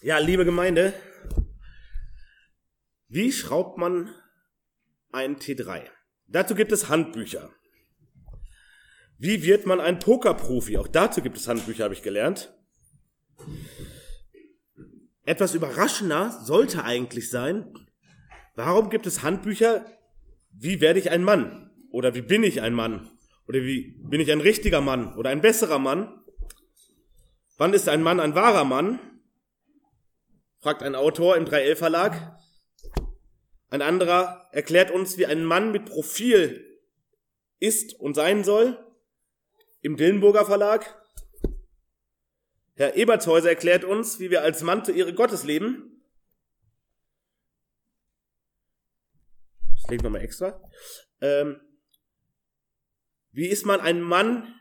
Ja, liebe Gemeinde, wie schraubt man ein T3? Dazu gibt es Handbücher. Wie wird man ein Pokerprofi? Auch dazu gibt es Handbücher, habe ich gelernt. Etwas überraschender sollte eigentlich sein, warum gibt es Handbücher, wie werde ich ein Mann? Oder wie bin ich ein Mann? Oder wie bin ich ein richtiger Mann oder ein besserer Mann? Wann ist ein Mann ein wahrer Mann? Fragt ein Autor im 3L Verlag. Ein anderer erklärt uns, wie ein Mann mit Profil ist und sein soll. Im Dillenburger Verlag. Herr Ebertshäuser erklärt uns, wie wir als Mann zu Ehre Gottes leben. Das legen wir mal extra. Ähm, wie ist man ein Mann,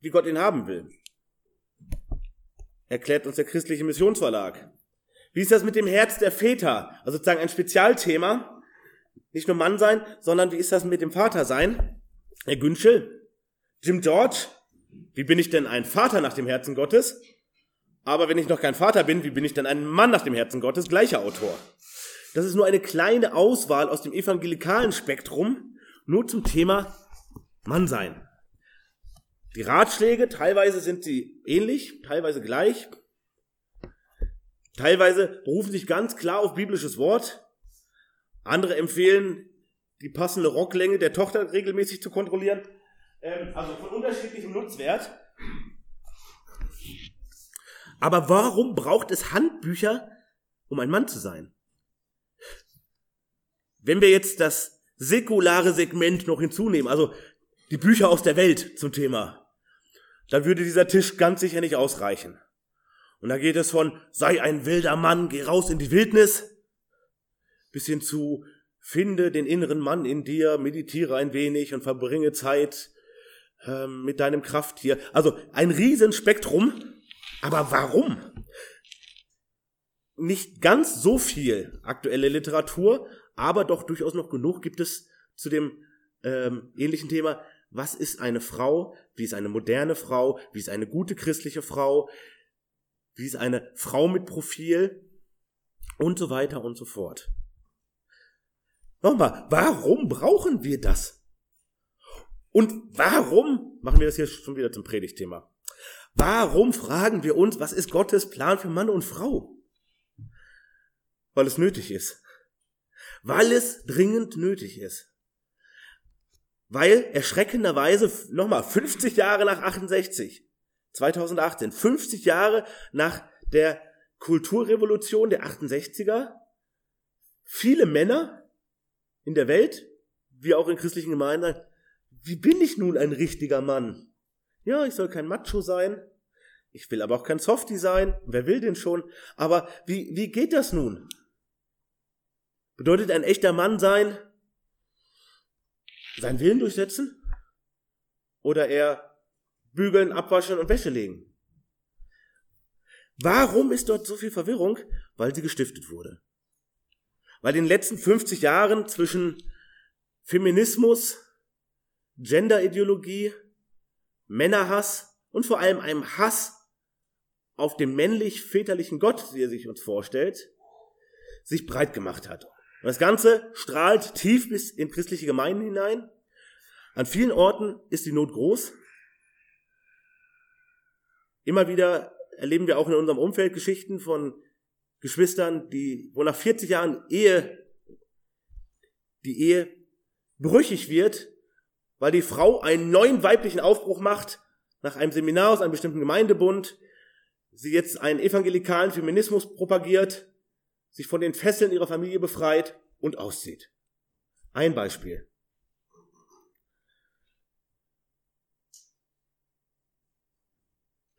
wie Gott ihn haben will? Erklärt uns der christliche Missionsverlag. Wie ist das mit dem Herz der Väter? Also sozusagen ein Spezialthema. Nicht nur Mann sein, sondern wie ist das mit dem Vater sein? Herr Günschel, Jim George, wie bin ich denn ein Vater nach dem Herzen Gottes? Aber wenn ich noch kein Vater bin, wie bin ich denn ein Mann nach dem Herzen Gottes? Gleicher Autor. Das ist nur eine kleine Auswahl aus dem evangelikalen Spektrum, nur zum Thema Mann sein. Die Ratschläge, teilweise sind sie ähnlich, teilweise gleich. Teilweise berufen sich ganz klar auf biblisches Wort. Andere empfehlen, die passende Rocklänge der Tochter regelmäßig zu kontrollieren. Ähm, also von unterschiedlichem Nutzwert. Aber warum braucht es Handbücher, um ein Mann zu sein? Wenn wir jetzt das säkulare Segment noch hinzunehmen, also die Bücher aus der Welt zum Thema, dann würde dieser Tisch ganz sicher nicht ausreichen. Und da geht es von, sei ein wilder Mann, geh raus in die Wildnis, bis hin zu, finde den inneren Mann in dir, meditiere ein wenig und verbringe Zeit ähm, mit deinem Krafttier. Also ein Riesenspektrum. Aber warum? Nicht ganz so viel aktuelle Literatur, aber doch durchaus noch genug gibt es zu dem ähm, ähnlichen Thema. Was ist eine Frau? Wie ist eine moderne Frau? Wie ist eine gute christliche Frau? Wie ist eine Frau mit Profil? Und so weiter und so fort. Nochmal, warum brauchen wir das? Und warum machen wir das hier schon wieder zum Predigtthema? Warum fragen wir uns, was ist Gottes Plan für Mann und Frau? Weil es nötig ist. Weil es dringend nötig ist. Weil erschreckenderweise, nochmal, 50 Jahre nach 68, 2018, 50 Jahre nach der Kulturrevolution der 68er, viele Männer in der Welt, wie auch in christlichen Gemeinden, wie bin ich nun ein richtiger Mann? Ja, ich soll kein Macho sein. Ich will aber auch kein Softie sein. Wer will denn schon? Aber wie, wie geht das nun? Bedeutet ein echter Mann sein, seinen Willen durchsetzen? Oder eher bügeln, abwaschen und Wäsche legen? Warum ist dort so viel Verwirrung? Weil sie gestiftet wurde. Weil in den letzten 50 Jahren zwischen Feminismus, Genderideologie, Männerhass und vor allem einem Hass auf den männlich-väterlichen Gott, wie er sich uns vorstellt, sich breit gemacht hat. Und das Ganze strahlt tief bis in christliche Gemeinden hinein. An vielen Orten ist die Not groß. Immer wieder erleben wir auch in unserem Umfeld Geschichten von Geschwistern, die, wo nach 40 Jahren Ehe, die Ehe brüchig wird, weil die Frau einen neuen weiblichen Aufbruch macht, nach einem Seminar aus einem bestimmten Gemeindebund, sie jetzt einen evangelikalen Feminismus propagiert, sich von den Fesseln ihrer Familie befreit und auszieht. Ein Beispiel.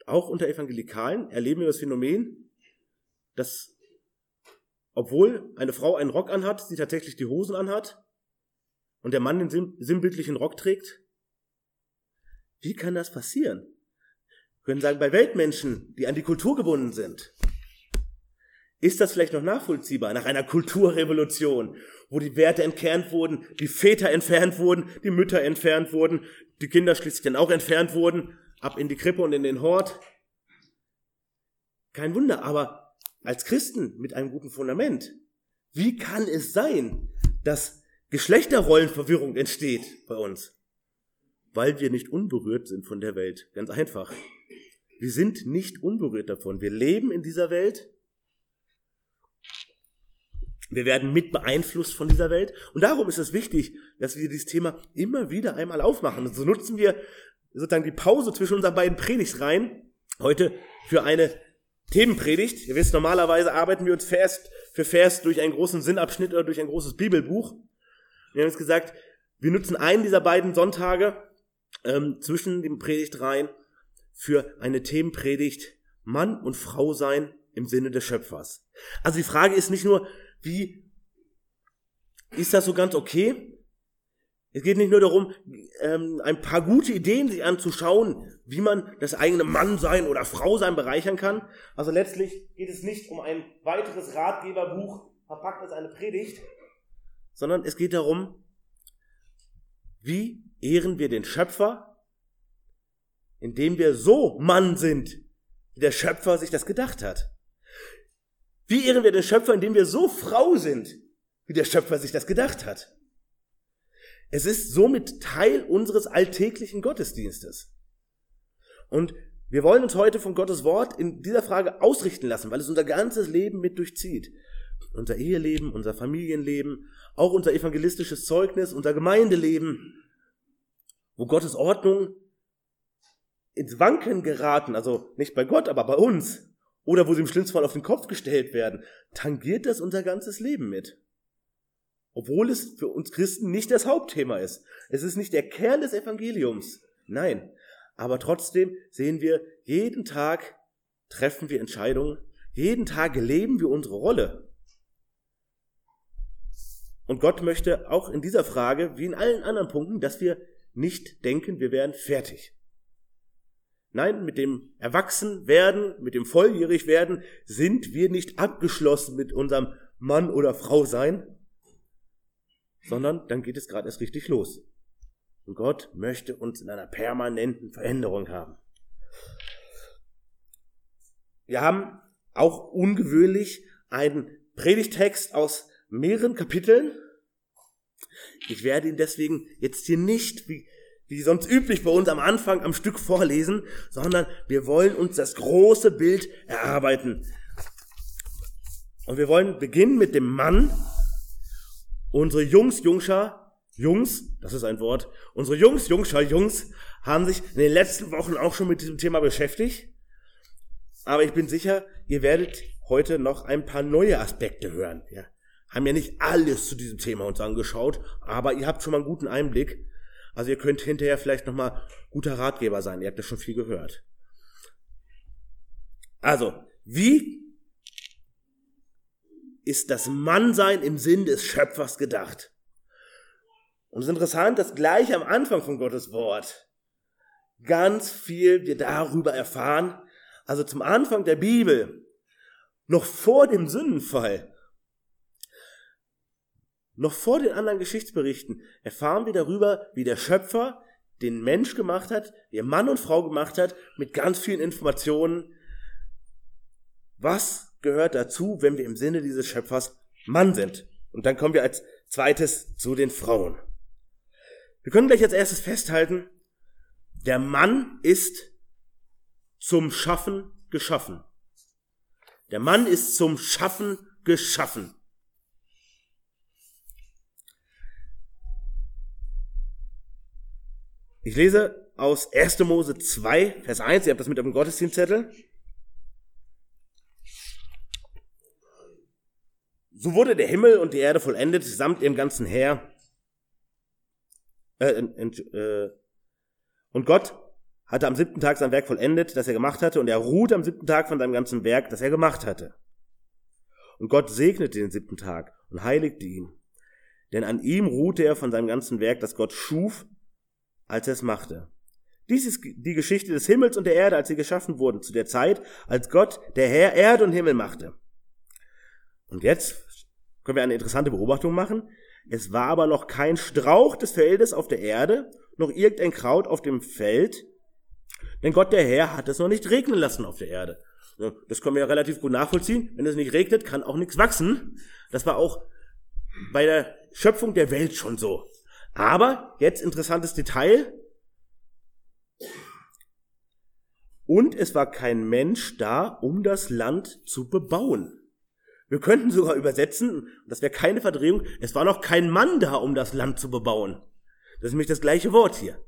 Auch unter Evangelikalen erleben wir das Phänomen, dass obwohl eine Frau einen Rock anhat, sie tatsächlich die Hosen anhat und der Mann den sinnbildlichen Rock trägt? Wie kann das passieren? Wir können sagen, bei Weltmenschen, die an die Kultur gebunden sind, ist das vielleicht noch nachvollziehbar nach einer Kulturrevolution, wo die Werte entkernt wurden, die Väter entfernt wurden, die Mütter entfernt wurden, die Kinder schließlich dann auch entfernt wurden, ab in die Krippe und in den Hort? kein Wunder, aber als Christen mit einem guten Fundament, wie kann es sein, dass Geschlechterrollenverwirrung entsteht bei uns? Weil wir nicht unberührt sind von der Welt. Ganz einfach. Wir sind nicht unberührt davon. Wir leben in dieser Welt. Wir werden mit beeinflusst von dieser Welt. Und darum ist es wichtig, dass wir dieses Thema immer wieder einmal aufmachen. Und so nutzen wir sozusagen die Pause zwischen unseren beiden Predigtreihen heute für eine Themenpredigt. Ihr wisst, normalerweise arbeiten wir uns Vers für Vers durch einen großen Sinnabschnitt oder durch ein großes Bibelbuch. Wir haben jetzt gesagt, wir nutzen einen dieser beiden Sonntage ähm, zwischen den Predigtreihen für eine Themenpredigt Mann und Frau sein im Sinne des Schöpfers. Also die Frage ist nicht nur, wie ist das so ganz okay? Es geht nicht nur darum, ähm, ein paar gute Ideen sich anzuschauen, wie man das eigene Mannsein oder Frausein bereichern kann. Also letztlich geht es nicht um ein weiteres Ratgeberbuch, verpackt als eine Predigt, sondern es geht darum, wie ehren wir den Schöpfer indem wir so Mann sind, wie der Schöpfer sich das gedacht hat. Wie ehren wir den Schöpfer, indem wir so Frau sind, wie der Schöpfer sich das gedacht hat. Es ist somit Teil unseres alltäglichen Gottesdienstes. Und wir wollen uns heute von Gottes Wort in dieser Frage ausrichten lassen, weil es unser ganzes Leben mit durchzieht. Unser Eheleben, unser Familienleben, auch unser evangelistisches Zeugnis, unser Gemeindeleben, wo Gottes Ordnung ins Wanken geraten, also nicht bei Gott, aber bei uns, oder wo sie im schlimmsten Fall auf den Kopf gestellt werden, tangiert das unser ganzes Leben mit. Obwohl es für uns Christen nicht das Hauptthema ist. Es ist nicht der Kern des Evangeliums. Nein. Aber trotzdem sehen wir, jeden Tag treffen wir Entscheidungen, jeden Tag leben wir unsere Rolle. Und Gott möchte auch in dieser Frage, wie in allen anderen Punkten, dass wir nicht denken, wir wären fertig. Nein, mit dem Erwachsenwerden, mit dem Volljährigwerden sind wir nicht abgeschlossen mit unserem Mann oder Frau sein, sondern dann geht es gerade erst richtig los. Und Gott möchte uns in einer permanenten Veränderung haben. Wir haben auch ungewöhnlich einen Predigtext aus mehreren Kapiteln. Ich werde ihn deswegen jetzt hier nicht, wie wie sonst üblich bei uns am Anfang am Stück vorlesen, sondern wir wollen uns das große Bild erarbeiten. Und wir wollen beginnen mit dem Mann. Unsere Jungs, Jungscher, Jungs, das ist ein Wort, unsere Jungs, Jungscher, Jungs haben sich in den letzten Wochen auch schon mit diesem Thema beschäftigt. Aber ich bin sicher, ihr werdet heute noch ein paar neue Aspekte hören. Wir haben ja nicht alles zu diesem Thema uns angeschaut, aber ihr habt schon mal einen guten Einblick. Also ihr könnt hinterher vielleicht nochmal guter Ratgeber sein. Ihr habt ja schon viel gehört. Also, wie ist das Mannsein im Sinn des Schöpfers gedacht? Und es ist interessant, dass gleich am Anfang von Gottes Wort ganz viel wir darüber erfahren. Also zum Anfang der Bibel, noch vor dem Sündenfall, noch vor den anderen Geschichtsberichten erfahren wir darüber, wie der Schöpfer den Mensch gemacht hat, wie er Mann und Frau gemacht hat, mit ganz vielen Informationen. Was gehört dazu, wenn wir im Sinne dieses Schöpfers Mann sind? Und dann kommen wir als zweites zu den Frauen. Wir können gleich als erstes festhalten, der Mann ist zum Schaffen geschaffen. Der Mann ist zum Schaffen geschaffen. Ich lese aus 1. Mose 2, Vers 1. Ihr habt das mit auf dem Gottesdienstzettel. So wurde der Himmel und die Erde vollendet, samt ihrem ganzen Heer. Äh, äh, und Gott hatte am siebten Tag sein Werk vollendet, das er gemacht hatte, und er ruhte am siebten Tag von seinem ganzen Werk, das er gemacht hatte. Und Gott segnete den siebten Tag und heiligte ihn. Denn an ihm ruhte er von seinem ganzen Werk, das Gott schuf, als er es machte. Dies ist die Geschichte des Himmels und der Erde, als sie geschaffen wurden, zu der Zeit, als Gott, der Herr, Erde und Himmel machte. Und jetzt können wir eine interessante Beobachtung machen. Es war aber noch kein Strauch des Feldes auf der Erde, noch irgendein Kraut auf dem Feld, denn Gott der Herr hat es noch nicht regnen lassen auf der Erde. Das können wir ja relativ gut nachvollziehen. Wenn es nicht regnet, kann auch nichts wachsen. Das war auch bei der Schöpfung der Welt schon so. Aber jetzt interessantes Detail. Und es war kein Mensch da, um das Land zu bebauen. Wir könnten sogar übersetzen, das wäre keine Verdrehung, es war noch kein Mann da, um das Land zu bebauen. Das ist nämlich das gleiche Wort hier.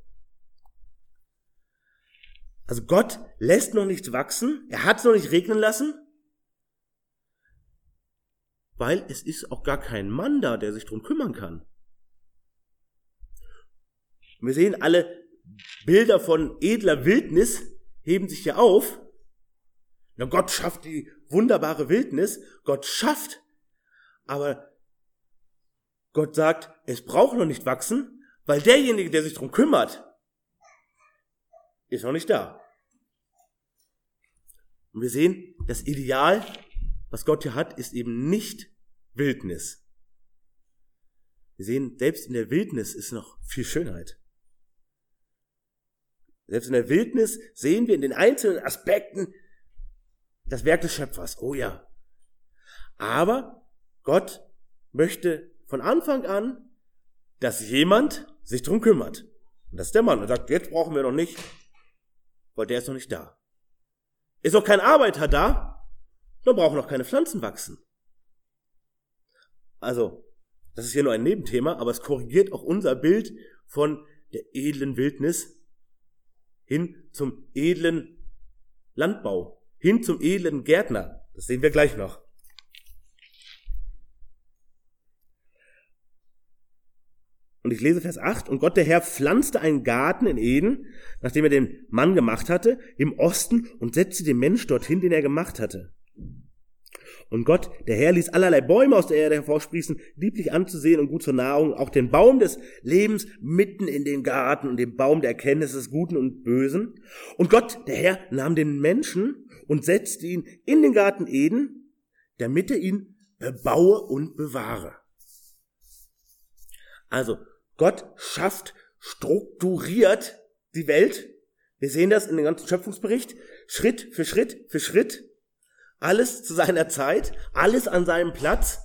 Also Gott lässt noch nichts wachsen, er hat es noch nicht regnen lassen, weil es ist auch gar kein Mann da, der sich drum kümmern kann. Und wir sehen alle Bilder von edler Wildnis heben sich hier auf. Na, Gott schafft die wunderbare Wildnis, Gott schafft, aber Gott sagt, es braucht noch nicht wachsen, weil derjenige, der sich drum kümmert, ist noch nicht da. Und wir sehen, das Ideal, was Gott hier hat, ist eben nicht Wildnis. Wir sehen, selbst in der Wildnis ist noch viel Schönheit. Selbst in der Wildnis sehen wir in den einzelnen Aspekten das Werk des Schöpfers. Oh ja. Aber Gott möchte von Anfang an, dass jemand sich drum kümmert. Und das ist der Mann. Er sagt, jetzt brauchen wir noch nicht, weil der ist noch nicht da. Ist auch kein Arbeiter da, dann brauchen noch keine Pflanzen wachsen. Also, das ist hier nur ein Nebenthema, aber es korrigiert auch unser Bild von der edlen Wildnis hin zum edlen Landbau, hin zum edlen Gärtner. Das sehen wir gleich noch. Und ich lese Vers 8. Und Gott der Herr pflanzte einen Garten in Eden, nachdem er den Mann gemacht hatte, im Osten und setzte den Mensch dorthin, den er gemacht hatte. Und Gott, der Herr, ließ allerlei Bäume aus der Erde hervorsprießen, lieblich anzusehen und gut zur Nahrung, auch den Baum des Lebens mitten in den Garten und den Baum der Erkenntnis des Guten und Bösen. Und Gott, der Herr, nahm den Menschen und setzte ihn in den Garten Eden, damit er ihn bebaue und bewahre. Also, Gott schafft strukturiert die Welt. Wir sehen das in dem ganzen Schöpfungsbericht. Schritt für Schritt für Schritt. Alles zu seiner Zeit. Alles an seinem Platz.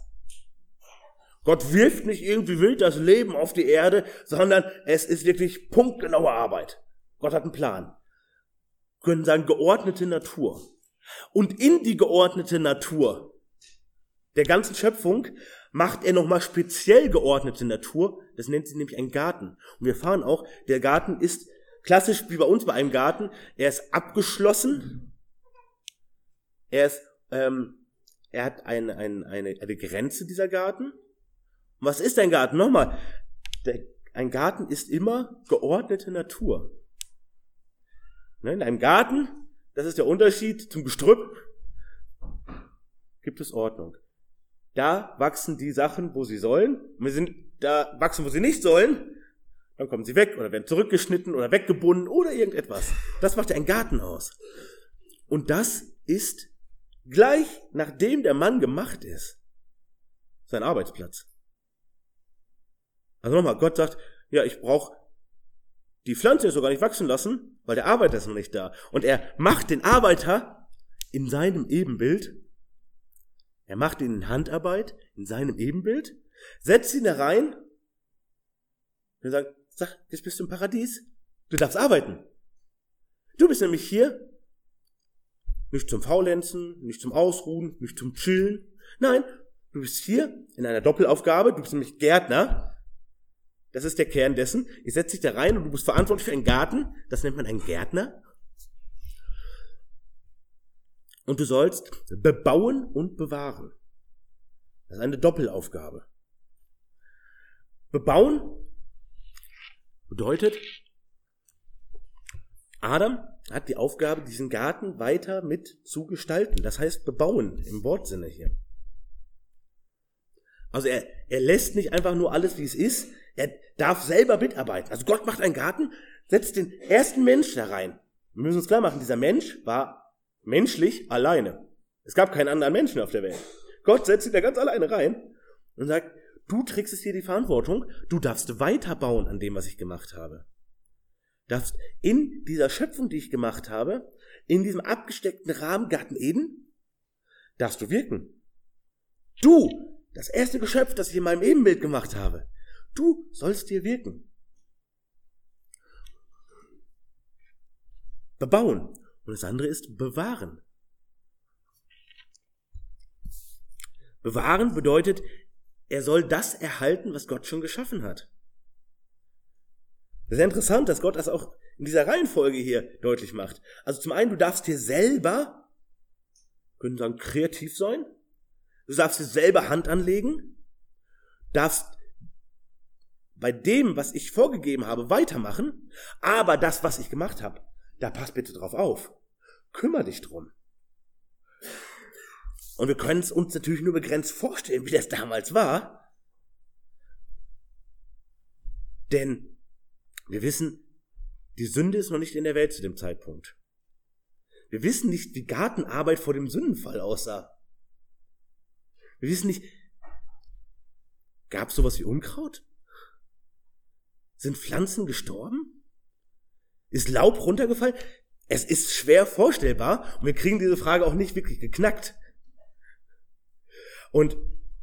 Gott wirft nicht irgendwie wild das Leben auf die Erde, sondern es ist wirklich punktgenaue Arbeit. Gott hat einen Plan. Wir können sagen, geordnete Natur. Und in die geordnete Natur der ganzen Schöpfung macht er nochmal speziell geordnete Natur. Das nennt sie nämlich ein Garten. Und wir fahren auch, der Garten ist klassisch wie bei uns bei einem Garten. Er ist abgeschlossen. Er ist, ähm, er hat eine, eine, eine, eine Grenze, dieser Garten. Und was ist ein Garten? Nochmal. Der, ein Garten ist immer geordnete Natur. Ne, in einem Garten, das ist der Unterschied zum Gestrüpp, gibt es Ordnung. Da wachsen die Sachen, wo sie sollen. Wir sind da wachsen, wo sie nicht sollen. Dann kommen sie weg oder werden zurückgeschnitten oder weggebunden oder irgendetwas. Das macht ja ein Garten aus. Und das ist gleich nachdem der Mann gemacht ist, sein Arbeitsplatz. Also nochmal, Gott sagt, ja, ich brauche die Pflanze sogar nicht wachsen lassen, weil der Arbeiter ist noch nicht da. Und er macht den Arbeiter in seinem Ebenbild er macht ihn in Handarbeit, in seinem Ebenbild, setzt ihn da rein und sagt, sag, jetzt bist du im Paradies. Du darfst arbeiten. Du bist nämlich hier nicht zum Faulenzen, nicht zum Ausruhen, nicht zum Chillen. Nein, du bist hier in einer Doppelaufgabe. Du bist nämlich Gärtner. Das ist der Kern dessen. Ich setze dich da rein und du bist verantwortlich für einen Garten. Das nennt man einen Gärtner. Und du sollst bebauen und bewahren. Das ist eine Doppelaufgabe. Bebauen bedeutet, Adam hat die Aufgabe, diesen Garten weiter mit zu gestalten. Das heißt bebauen im Wortsinne hier. Also er, er lässt nicht einfach nur alles, wie es ist. Er darf selber mitarbeiten. Also Gott macht einen Garten, setzt den ersten Mensch da rein. Wir müssen uns klar machen, dieser Mensch war menschlich alleine. Es gab keinen anderen Menschen auf der Welt. Gott setzt sich da ganz alleine rein und sagt, du trägst es dir die Verantwortung, du darfst weiterbauen an dem, was ich gemacht habe. Darfst in dieser Schöpfung, die ich gemacht habe, in diesem abgesteckten Rahmen Garten Eden, darfst du wirken. Du, das erste Geschöpf, das ich in meinem Ebenbild gemacht habe, du sollst dir wirken. Bebauen. Und das andere ist bewahren. Bewahren bedeutet, er soll das erhalten, was Gott schon geschaffen hat. Das ist interessant, dass Gott das auch in dieser Reihenfolge hier deutlich macht. Also zum einen, du darfst dir selber, können sagen, kreativ sein. Du darfst dir selber Hand anlegen. Darfst bei dem, was ich vorgegeben habe, weitermachen. Aber das, was ich gemacht habe, da pass bitte drauf auf. Kümmer dich drum. Und wir können es uns natürlich nur begrenzt vorstellen, wie das damals war. Denn wir wissen, die Sünde ist noch nicht in der Welt zu dem Zeitpunkt. Wir wissen nicht, wie Gartenarbeit vor dem Sündenfall aussah. Wir wissen nicht, gab es sowas wie Unkraut? Sind Pflanzen gestorben? Ist Laub runtergefallen? Es ist schwer vorstellbar und wir kriegen diese Frage auch nicht wirklich geknackt. Und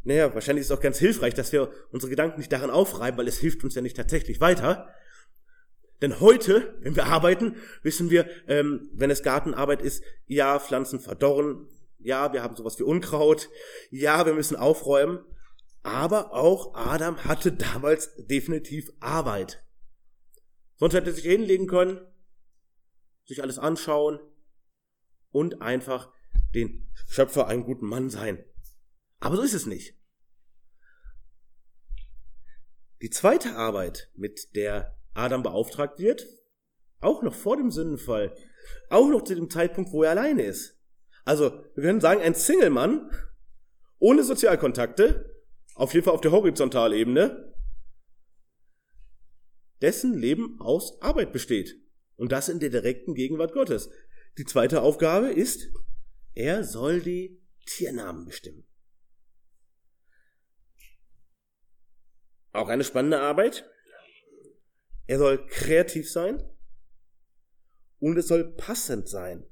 naja, wahrscheinlich ist es auch ganz hilfreich, dass wir unsere Gedanken nicht daran aufreiben, weil es hilft uns ja nicht tatsächlich weiter. Denn heute, wenn wir arbeiten, wissen wir, ähm, wenn es Gartenarbeit ist, ja, Pflanzen verdorren, ja, wir haben sowas wie Unkraut, ja, wir müssen aufräumen. Aber auch Adam hatte damals definitiv Arbeit. Sonst hätte er sich hinlegen können, sich alles anschauen und einfach den Schöpfer einen guten Mann sein. Aber so ist es nicht. Die zweite Arbeit, mit der Adam beauftragt wird, auch noch vor dem Sündenfall, auch noch zu dem Zeitpunkt, wo er alleine ist. Also, wir können sagen, ein Single-Mann, ohne Sozialkontakte, auf jeden Fall auf der Horizontalebene, dessen Leben aus Arbeit besteht. Und das in der direkten Gegenwart Gottes. Die zweite Aufgabe ist, er soll die Tiernamen bestimmen. Auch eine spannende Arbeit. Er soll kreativ sein und es soll passend sein.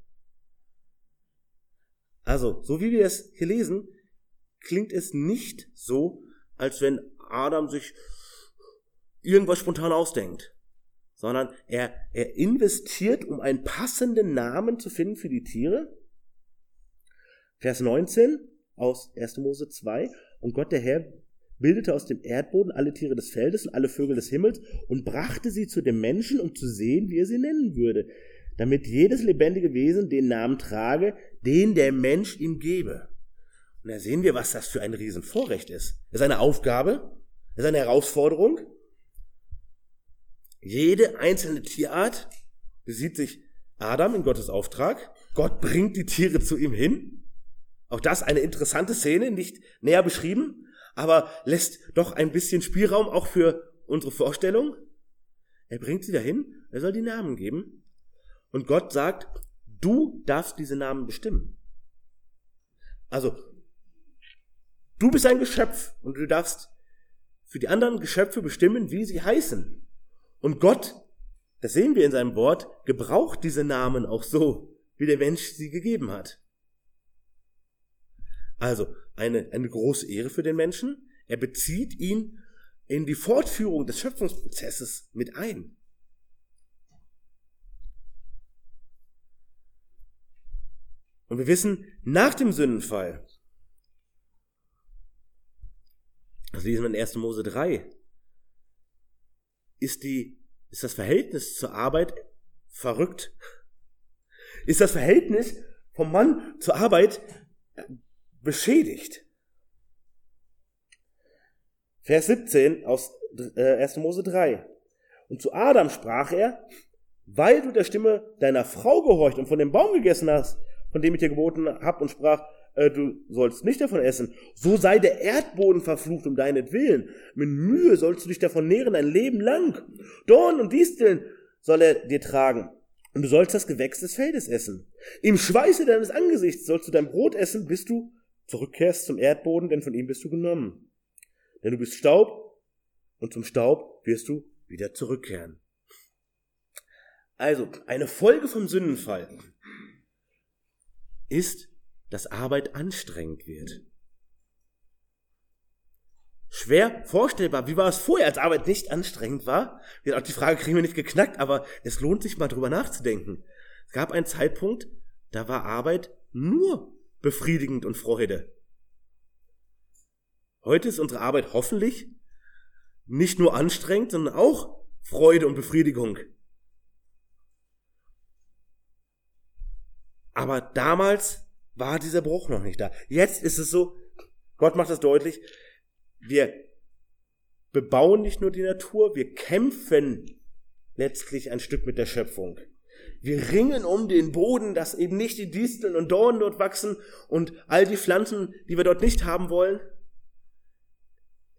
Also, so wie wir es hier lesen, klingt es nicht so, als wenn Adam sich irgendwas spontan ausdenkt, sondern er, er investiert, um einen passenden Namen zu finden für die Tiere. Vers 19 aus 1. Mose 2. Und Gott der Herr bildete aus dem Erdboden alle Tiere des Feldes und alle Vögel des Himmels und brachte sie zu dem Menschen, um zu sehen, wie er sie nennen würde, damit jedes lebendige Wesen den Namen trage, den der Mensch ihm gebe. Und da sehen wir, was das für ein Riesenvorrecht ist. Es ist eine Aufgabe, es ist eine Herausforderung. Jede einzelne Tierart besieht sich Adam in Gottes Auftrag. Gott bringt die Tiere zu ihm hin. Auch das eine interessante Szene, nicht näher beschrieben aber lässt doch ein bisschen Spielraum auch für unsere Vorstellung. Er bringt sie dahin, er soll die Namen geben. Und Gott sagt, du darfst diese Namen bestimmen. Also, du bist ein Geschöpf und du darfst für die anderen Geschöpfe bestimmen, wie sie heißen. Und Gott, das sehen wir in seinem Wort, gebraucht diese Namen auch so, wie der Mensch sie gegeben hat. Also eine, eine große Ehre für den Menschen. Er bezieht ihn in die Fortführung des Schöpfungsprozesses mit ein. Und wir wissen, nach dem Sündenfall, das lesen wir in 1. Mose 3, ist, die, ist das Verhältnis zur Arbeit verrückt. Ist das Verhältnis vom Mann zur Arbeit beschädigt. Vers 17 aus 1. Äh, Mose 3. Und zu Adam sprach er, weil du der Stimme deiner Frau gehorcht und von dem Baum gegessen hast, von dem ich dir geboten hab und sprach, äh, du sollst nicht davon essen, so sei der Erdboden verflucht um deinetwillen. Mit Mühe sollst du dich davon nähren ein Leben lang. Dorn und Disteln soll er dir tragen. Und du sollst das Gewächs des Feldes essen. Im Schweiße deines Angesichts sollst du dein Brot essen, bis du zurückkehrst zum Erdboden, denn von ihm bist du genommen. Denn du bist Staub und zum Staub wirst du wieder zurückkehren. Also, eine Folge vom Sündenfall ist, dass Arbeit anstrengend wird. Schwer vorstellbar. Wie war es vorher, als Arbeit nicht anstrengend war? Auch die Frage kriegen wir nicht geknackt, aber es lohnt sich mal drüber nachzudenken. Es gab einen Zeitpunkt, da war Arbeit nur befriedigend und Freude. Heute ist unsere Arbeit hoffentlich nicht nur anstrengend, sondern auch Freude und Befriedigung. Aber damals war dieser Bruch noch nicht da. Jetzt ist es so, Gott macht das deutlich, wir bebauen nicht nur die Natur, wir kämpfen letztlich ein Stück mit der Schöpfung. Wir ringen um den Boden, dass eben nicht die Disteln und Dornen dort wachsen und all die Pflanzen, die wir dort nicht haben wollen.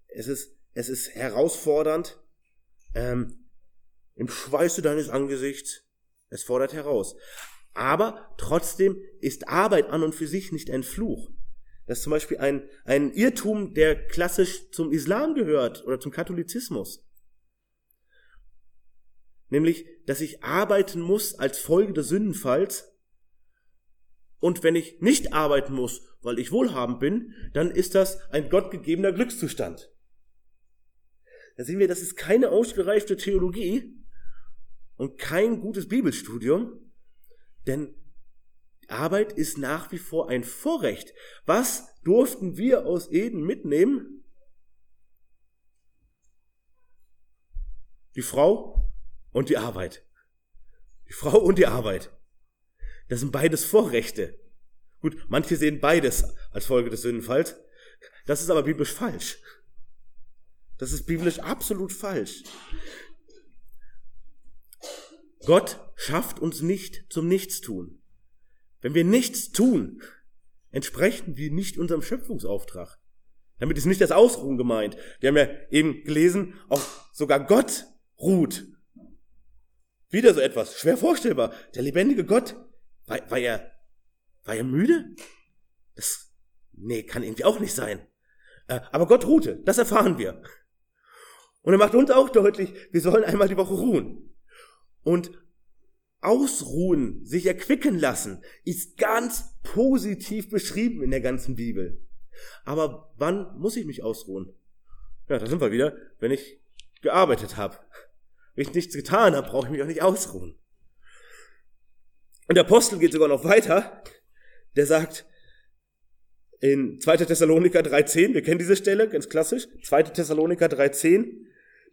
Es ist, es ist herausfordernd, ähm, im Schweiße deines Angesichts. Es fordert heraus. Aber trotzdem ist Arbeit an und für sich nicht ein Fluch. Das ist zum Beispiel ein, ein Irrtum, der klassisch zum Islam gehört oder zum Katholizismus. Nämlich, dass ich arbeiten muss als Folge des Sündenfalls. Und wenn ich nicht arbeiten muss, weil ich wohlhabend bin, dann ist das ein gottgegebener Glückszustand. Da sehen wir, das ist keine ausgereifte Theologie und kein gutes Bibelstudium, denn Arbeit ist nach wie vor ein Vorrecht. Was durften wir aus Eden mitnehmen? Die Frau und die Arbeit. Die Frau und die Arbeit. Das sind beides Vorrechte. Gut, manche sehen beides als Folge des Sündenfalls. Das ist aber biblisch falsch. Das ist biblisch absolut falsch. Gott schafft uns nicht zum Nichtstun. Wenn wir nichts tun, entsprechen wir nicht unserem Schöpfungsauftrag. Damit ist nicht das Ausruhen gemeint. Wir haben ja eben gelesen, auch sogar Gott ruht. Wieder so etwas, schwer vorstellbar. Der lebendige Gott, war, war er, war er müde? Das, nee, kann irgendwie auch nicht sein. Äh, aber Gott ruhte, das erfahren wir. Und er macht uns auch deutlich, wir sollen einmal die Woche ruhen. Und Ausruhen, sich erquicken lassen, ist ganz positiv beschrieben in der ganzen Bibel. Aber wann muss ich mich ausruhen? Ja, da sind wir wieder, wenn ich gearbeitet habe. Wenn ich nichts getan habe, brauche ich mich auch nicht ausruhen. Und der Apostel geht sogar noch weiter. Der sagt in 2. Thessaloniker 3.10, wir kennen diese Stelle, ganz klassisch, 2. Thessaloniker 3.10,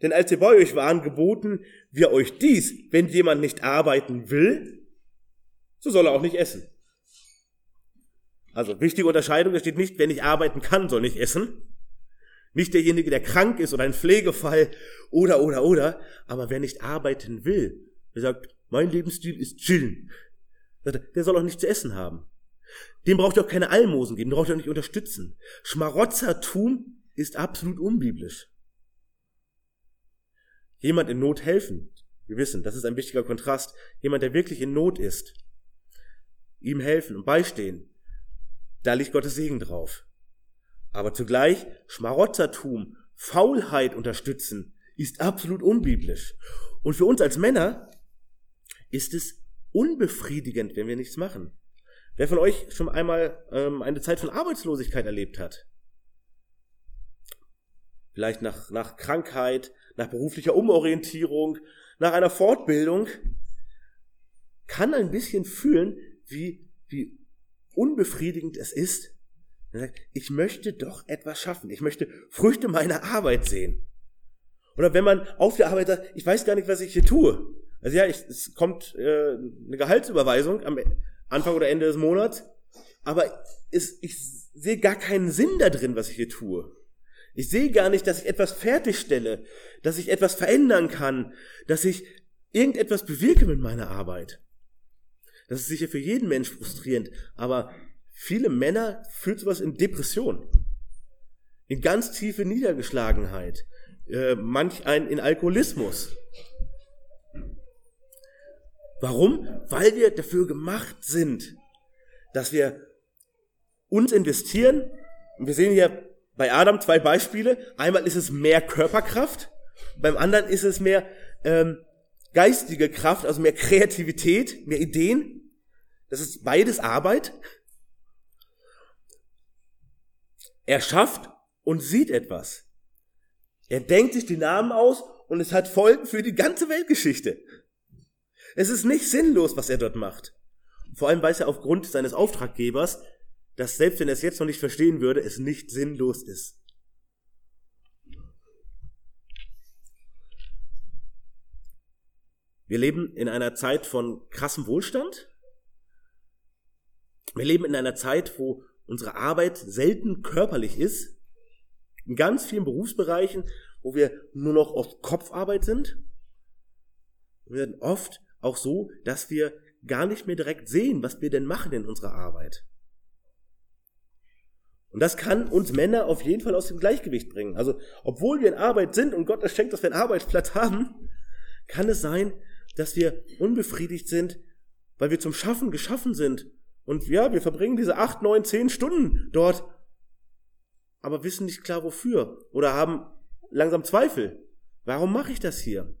denn als wir bei euch waren, geboten wir euch dies, wenn jemand nicht arbeiten will, so soll er auch nicht essen. Also wichtige Unterscheidung, es steht nicht, wer nicht arbeiten kann, soll nicht essen. Nicht derjenige, der krank ist oder ein Pflegefall oder, oder, oder. Aber wer nicht arbeiten will, der sagt, mein Lebensstil ist chillen. Der soll auch nicht zu essen haben. Dem braucht ihr auch keine Almosen geben, den braucht ihr auch nicht unterstützen. Schmarotzertum ist absolut unbiblisch jemand in Not helfen. Wir wissen, das ist ein wichtiger Kontrast. Jemand, der wirklich in Not ist, ihm helfen und beistehen. Da liegt Gottes Segen drauf. Aber zugleich Schmarotzertum, Faulheit unterstützen, ist absolut unbiblisch. Und für uns als Männer ist es unbefriedigend, wenn wir nichts machen. Wer von euch schon einmal ähm, eine Zeit von Arbeitslosigkeit erlebt hat? Vielleicht nach, nach Krankheit, nach beruflicher Umorientierung, nach einer Fortbildung, kann ein bisschen fühlen, wie, wie unbefriedigend es ist. Ich möchte doch etwas schaffen. Ich möchte Früchte meiner Arbeit sehen. Oder wenn man auf der Arbeit sagt, ich weiß gar nicht, was ich hier tue. Also ja, ich, es kommt äh, eine Gehaltsüberweisung am Anfang oder Ende des Monats, aber es, ich sehe gar keinen Sinn da drin, was ich hier tue. Ich sehe gar nicht, dass ich etwas fertigstelle, dass ich etwas verändern kann, dass ich irgendetwas bewirke mit meiner Arbeit. Das ist sicher für jeden Mensch frustrierend, aber viele Männer fühlen sowas in Depression, in ganz tiefe Niedergeschlagenheit, äh, manch ein in Alkoholismus. Warum? Weil wir dafür gemacht sind, dass wir uns investieren. Und wir sehen hier bei Adam zwei Beispiele. Einmal ist es mehr Körperkraft, beim anderen ist es mehr ähm, geistige Kraft, also mehr Kreativität, mehr Ideen. Das ist beides Arbeit. Er schafft und sieht etwas. Er denkt sich die Namen aus und es hat Folgen für die ganze Weltgeschichte. Es ist nicht sinnlos, was er dort macht. Vor allem weiß er aufgrund seines Auftraggebers, dass selbst wenn er es jetzt noch nicht verstehen würde, es nicht sinnlos ist. Wir leben in einer Zeit von krassem Wohlstand. Wir leben in einer Zeit, wo unsere Arbeit selten körperlich ist. In ganz vielen Berufsbereichen, wo wir nur noch auf Kopfarbeit sind. Werden oft auch so, dass wir gar nicht mehr direkt sehen, was wir denn machen in unserer Arbeit. Und das kann uns Männer auf jeden Fall aus dem Gleichgewicht bringen. Also, obwohl wir in Arbeit sind und Gott es schenkt, dass wir einen Arbeitsplatz haben, kann es sein, dass wir unbefriedigt sind, weil wir zum Schaffen geschaffen sind. Und ja, wir verbringen diese acht, neun, zehn Stunden dort, aber wissen nicht klar wofür oder haben langsam Zweifel. Warum mache ich das hier?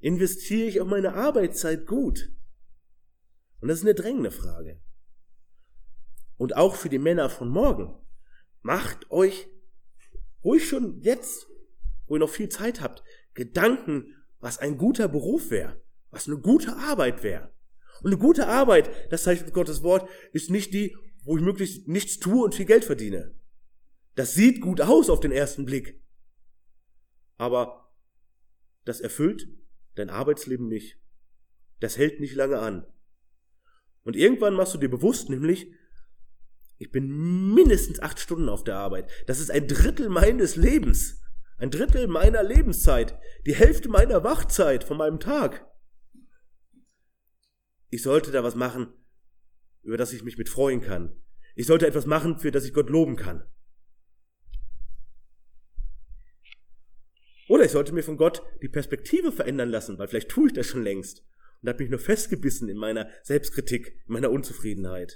Investiere ich auch meine Arbeitszeit gut? Und das ist eine drängende Frage. Und auch für die Männer von morgen. Macht euch ruhig schon jetzt, wo ihr noch viel Zeit habt, Gedanken, was ein guter Beruf wäre, was eine gute Arbeit wäre. Und eine gute Arbeit, das zeichnet Gottes Wort, ist nicht die, wo ich möglichst nichts tue und viel Geld verdiene. Das sieht gut aus auf den ersten Blick. Aber das erfüllt dein Arbeitsleben nicht. Das hält nicht lange an. Und irgendwann machst du dir bewusst, nämlich, ich bin mindestens acht Stunden auf der Arbeit. Das ist ein Drittel meines Lebens. Ein Drittel meiner Lebenszeit. Die Hälfte meiner Wachzeit von meinem Tag. Ich sollte da was machen, über das ich mich mit freuen kann. Ich sollte etwas machen, für das ich Gott loben kann. Oder ich sollte mir von Gott die Perspektive verändern lassen, weil vielleicht tue ich das schon längst und habe mich nur festgebissen in meiner Selbstkritik, in meiner Unzufriedenheit.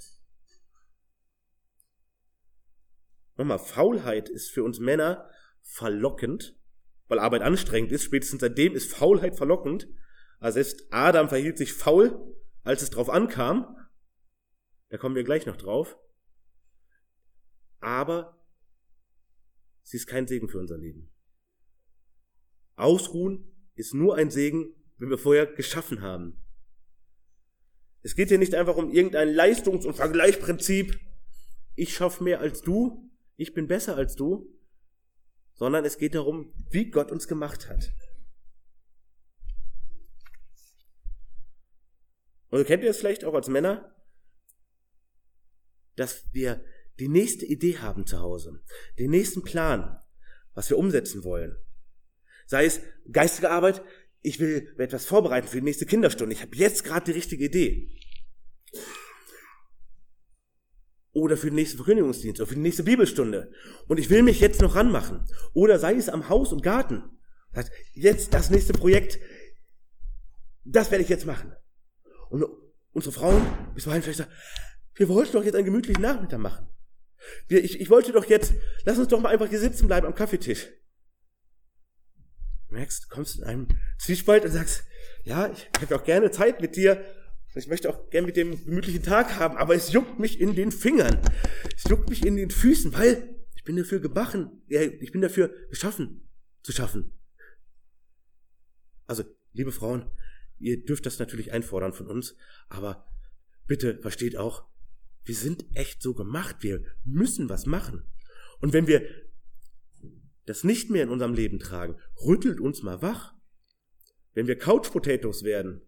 Nochmal, Faulheit ist für uns Männer verlockend, weil Arbeit anstrengend ist. Spätestens seitdem ist Faulheit verlockend. Also selbst Adam verhielt sich faul, als es drauf ankam. Da kommen wir gleich noch drauf. Aber sie ist kein Segen für unser Leben. Ausruhen ist nur ein Segen, wenn wir vorher geschaffen haben. Es geht hier nicht einfach um irgendein Leistungs- und Vergleichsprinzip. Ich schaffe mehr als du, ich bin besser als du, sondern es geht darum, wie Gott uns gemacht hat. Und kennt ihr es vielleicht auch als Männer, dass wir die nächste Idee haben zu Hause, den nächsten Plan, was wir umsetzen wollen. Sei es geistige Arbeit, ich will etwas vorbereiten für die nächste Kinderstunde. Ich habe jetzt gerade die richtige Idee. Oder für den nächsten Verkündigungsdienst oder für die nächste Bibelstunde. Und ich will mich jetzt noch ranmachen. Oder sei es am Haus und Garten. Jetzt das nächste Projekt, das werde ich jetzt machen. Und unsere Frauen bisweilen vielleicht sagen, wir wollten doch jetzt einen gemütlichen Nachmittag machen. Wir, ich, ich wollte doch jetzt, lass uns doch mal einfach hier sitzen bleiben am Kaffeetisch merkst, du kommst in einem Zwiespalt und sagst, ja, ich hätte auch gerne Zeit mit dir, ich möchte auch gerne mit dem gemütlichen Tag haben, aber es juckt mich in den Fingern, es juckt mich in den Füßen, weil ich bin dafür gebachen, ich bin dafür geschaffen, zu schaffen. Also, liebe Frauen, ihr dürft das natürlich einfordern von uns, aber bitte versteht auch, wir sind echt so gemacht, wir müssen was machen. Und wenn wir das nicht mehr in unserem Leben tragen, rüttelt uns mal wach. Wenn wir Couch Potatoes werden,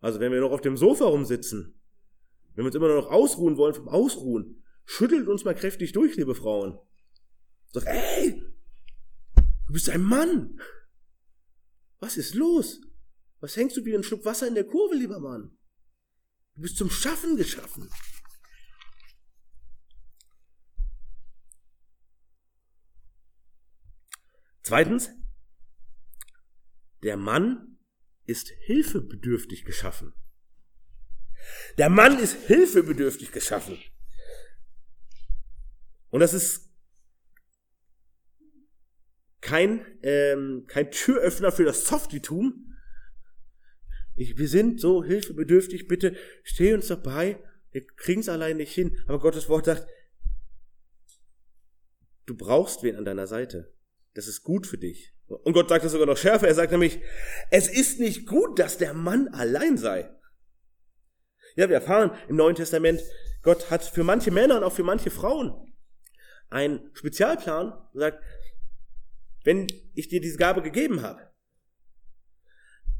also wenn wir noch auf dem Sofa rumsitzen, wenn wir uns immer noch ausruhen wollen vom Ausruhen, schüttelt uns mal kräftig durch, liebe Frauen. Sagt, ey, du bist ein Mann. Was ist los? Was hängst du wie ein Schluck Wasser in der Kurve, lieber Mann? Du bist zum Schaffen geschaffen. Zweitens, der Mann ist hilfebedürftig geschaffen. Der Mann ist hilfebedürftig geschaffen. Und das ist kein, ähm, kein Türöffner für das Softitum. Ich, wir sind so hilfebedürftig, bitte steh uns dabei. Wir kriegen es allein nicht hin. Aber Gottes Wort sagt, du brauchst wen an deiner Seite. Das ist gut für dich. Und Gott sagt es sogar noch schärfer. Er sagt nämlich, es ist nicht gut, dass der Mann allein sei. Ja, wir erfahren im Neuen Testament, Gott hat für manche Männer und auch für manche Frauen einen Spezialplan, sagt, wenn ich dir diese Gabe gegeben habe,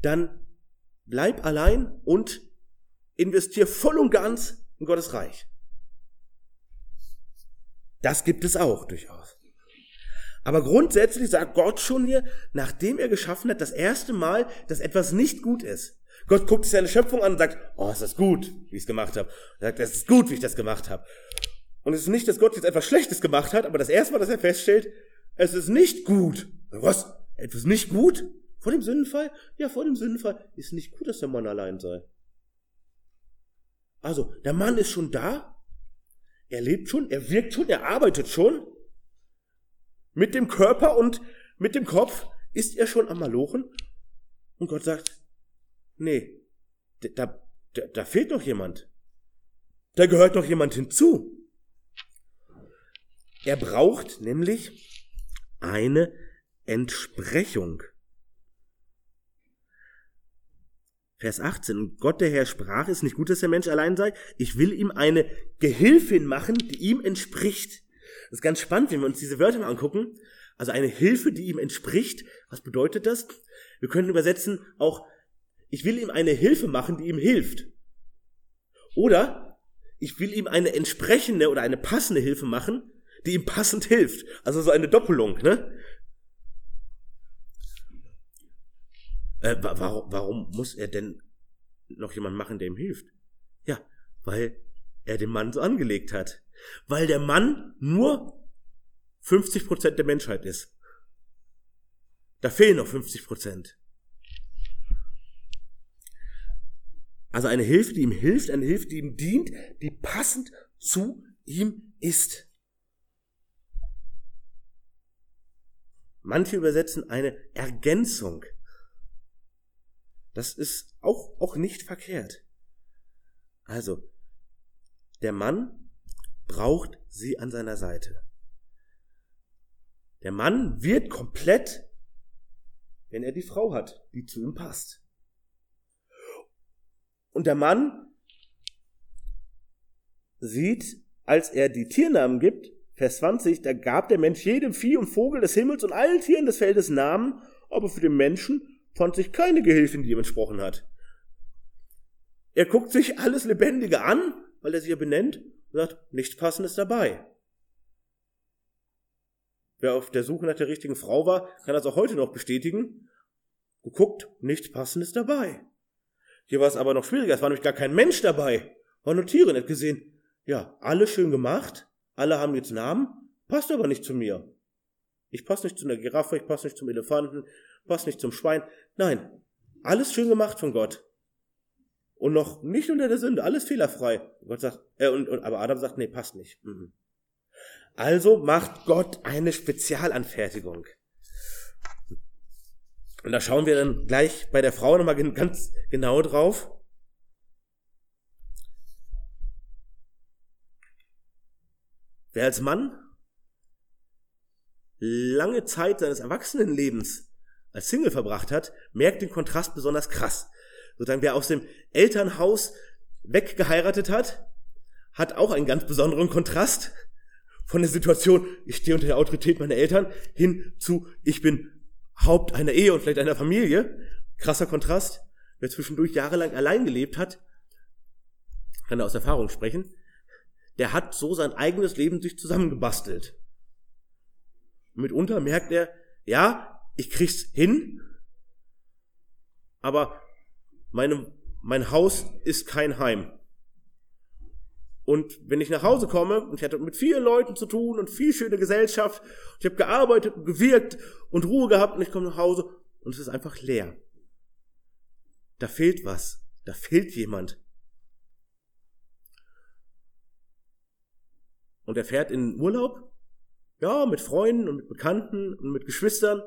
dann bleib allein und investier voll und ganz in Gottes Reich. Das gibt es auch durchaus. Aber grundsätzlich sagt Gott schon hier, nachdem er geschaffen hat, das erste Mal, dass etwas nicht gut ist. Gott guckt seine Schöpfung an und sagt, oh, ist das gut, wie ich es gemacht habe. Er sagt, es ist gut, wie ich das gemacht habe. Und es ist nicht, dass Gott jetzt etwas Schlechtes gemacht hat, aber das erste Mal, dass er feststellt, es ist nicht gut. Was? Etwas nicht gut? Vor dem Sündenfall? Ja, vor dem Sündenfall ist nicht gut, dass der Mann allein sei. Also, der Mann ist schon da. Er lebt schon, er wirkt schon, er arbeitet schon. Mit dem Körper und mit dem Kopf ist er schon am Malochen. Und Gott sagt, nee, da, da, da fehlt noch jemand. Da gehört noch jemand hinzu. Er braucht nämlich eine Entsprechung. Vers 18. Gott der Herr sprach, ist nicht gut, dass der Mensch allein sei. Ich will ihm eine Gehilfin machen, die ihm entspricht. Das ist ganz spannend, wenn wir uns diese Wörter mal angucken. Also eine Hilfe, die ihm entspricht. Was bedeutet das? Wir können übersetzen auch, ich will ihm eine Hilfe machen, die ihm hilft. Oder ich will ihm eine entsprechende oder eine passende Hilfe machen, die ihm passend hilft. Also so eine Doppelung, ne? Äh, warum, warum muss er denn noch jemand machen, der ihm hilft? Ja, weil er den Mann so angelegt hat. Weil der Mann nur 50 Prozent der Menschheit ist. Da fehlen noch 50 Prozent. Also eine Hilfe, die ihm hilft, eine Hilfe, die ihm dient, die passend zu ihm ist. Manche übersetzen eine Ergänzung. Das ist auch, auch nicht verkehrt. Also, der Mann braucht sie an seiner Seite. Der Mann wird komplett, wenn er die Frau hat, die zu ihm passt. Und der Mann sieht, als er die Tiernamen gibt, Vers 20, da gab der Mensch jedem Vieh und Vogel des Himmels und allen Tieren des Feldes Namen, aber für den Menschen fand sich keine Gehilfin, die ihm entsprochen hat. Er guckt sich alles Lebendige an, weil er sich ja benennt, und sagt, nichts Passendes dabei. Wer auf der Suche nach der richtigen Frau war, kann das auch heute noch bestätigen. Geguckt, nichts Passendes dabei. Hier war es aber noch schwieriger, es war nämlich gar kein Mensch dabei. War nur Tiere, nicht gesehen. Ja, alles schön gemacht, alle haben jetzt Namen, passt aber nicht zu mir. Ich passe nicht zu einer Giraffe, ich passe nicht zum Elefanten, passe nicht zum Schwein. Nein, alles schön gemacht von Gott. Und noch nicht unter der Sünde, alles fehlerfrei. Gott sagt, äh, und, und, aber Adam sagt, nee, passt nicht. Mhm. Also macht Gott eine Spezialanfertigung. Und da schauen wir dann gleich bei der Frau nochmal ganz genau drauf. Wer als Mann lange Zeit seines Erwachsenenlebens als Single verbracht hat, merkt den Kontrast besonders krass. Sozusagen, wer aus dem Elternhaus weggeheiratet hat, hat auch einen ganz besonderen Kontrast von der Situation, ich stehe unter der Autorität meiner Eltern, hin zu, ich bin Haupt einer Ehe und vielleicht einer Familie. Krasser Kontrast. Wer zwischendurch jahrelang allein gelebt hat, kann da aus Erfahrung sprechen, der hat so sein eigenes Leben sich zusammengebastelt. Mitunter merkt er, ja, ich krieg's hin, aber meine, mein Haus ist kein Heim. Und wenn ich nach Hause komme, und ich hatte mit vielen Leuten zu tun und viel schöne Gesellschaft, ich habe gearbeitet und gewirkt und Ruhe gehabt und ich komme nach Hause und es ist einfach leer. Da fehlt was, da fehlt jemand. Und er fährt in Urlaub, ja, mit Freunden und mit Bekannten und mit Geschwistern.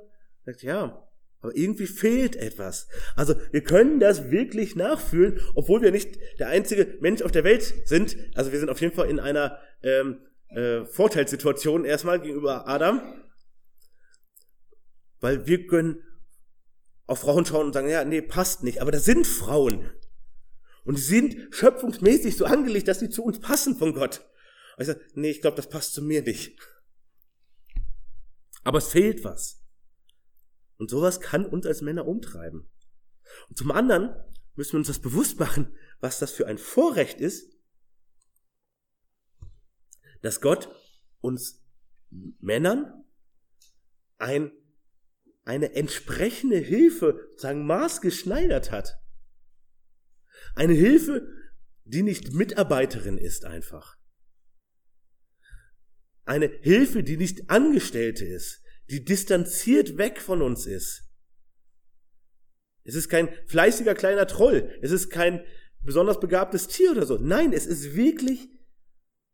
Sagt, ja, aber irgendwie fehlt etwas. Also wir können das wirklich nachfühlen, obwohl wir nicht der einzige Mensch auf der Welt sind. Also wir sind auf jeden Fall in einer ähm, äh, Vorteilssituation erstmal gegenüber Adam, weil wir können auf Frauen schauen und sagen, ja, nee, passt nicht, aber das sind Frauen. Und sie sind schöpfungsmäßig so angelegt, dass sie zu uns passen von Gott. Und ich sage, nee, ich glaube, das passt zu mir nicht. Aber es fehlt was. Und sowas kann uns als Männer umtreiben. Und zum anderen müssen wir uns das bewusst machen, was das für ein Vorrecht ist, dass Gott uns Männern ein, eine entsprechende Hilfe, sagen, maßgeschneidert hat. Eine Hilfe, die nicht Mitarbeiterin ist einfach. Eine Hilfe, die nicht Angestellte ist, die distanziert weg von uns ist. Es ist kein fleißiger kleiner Troll. Es ist kein besonders begabtes Tier oder so. Nein, es ist wirklich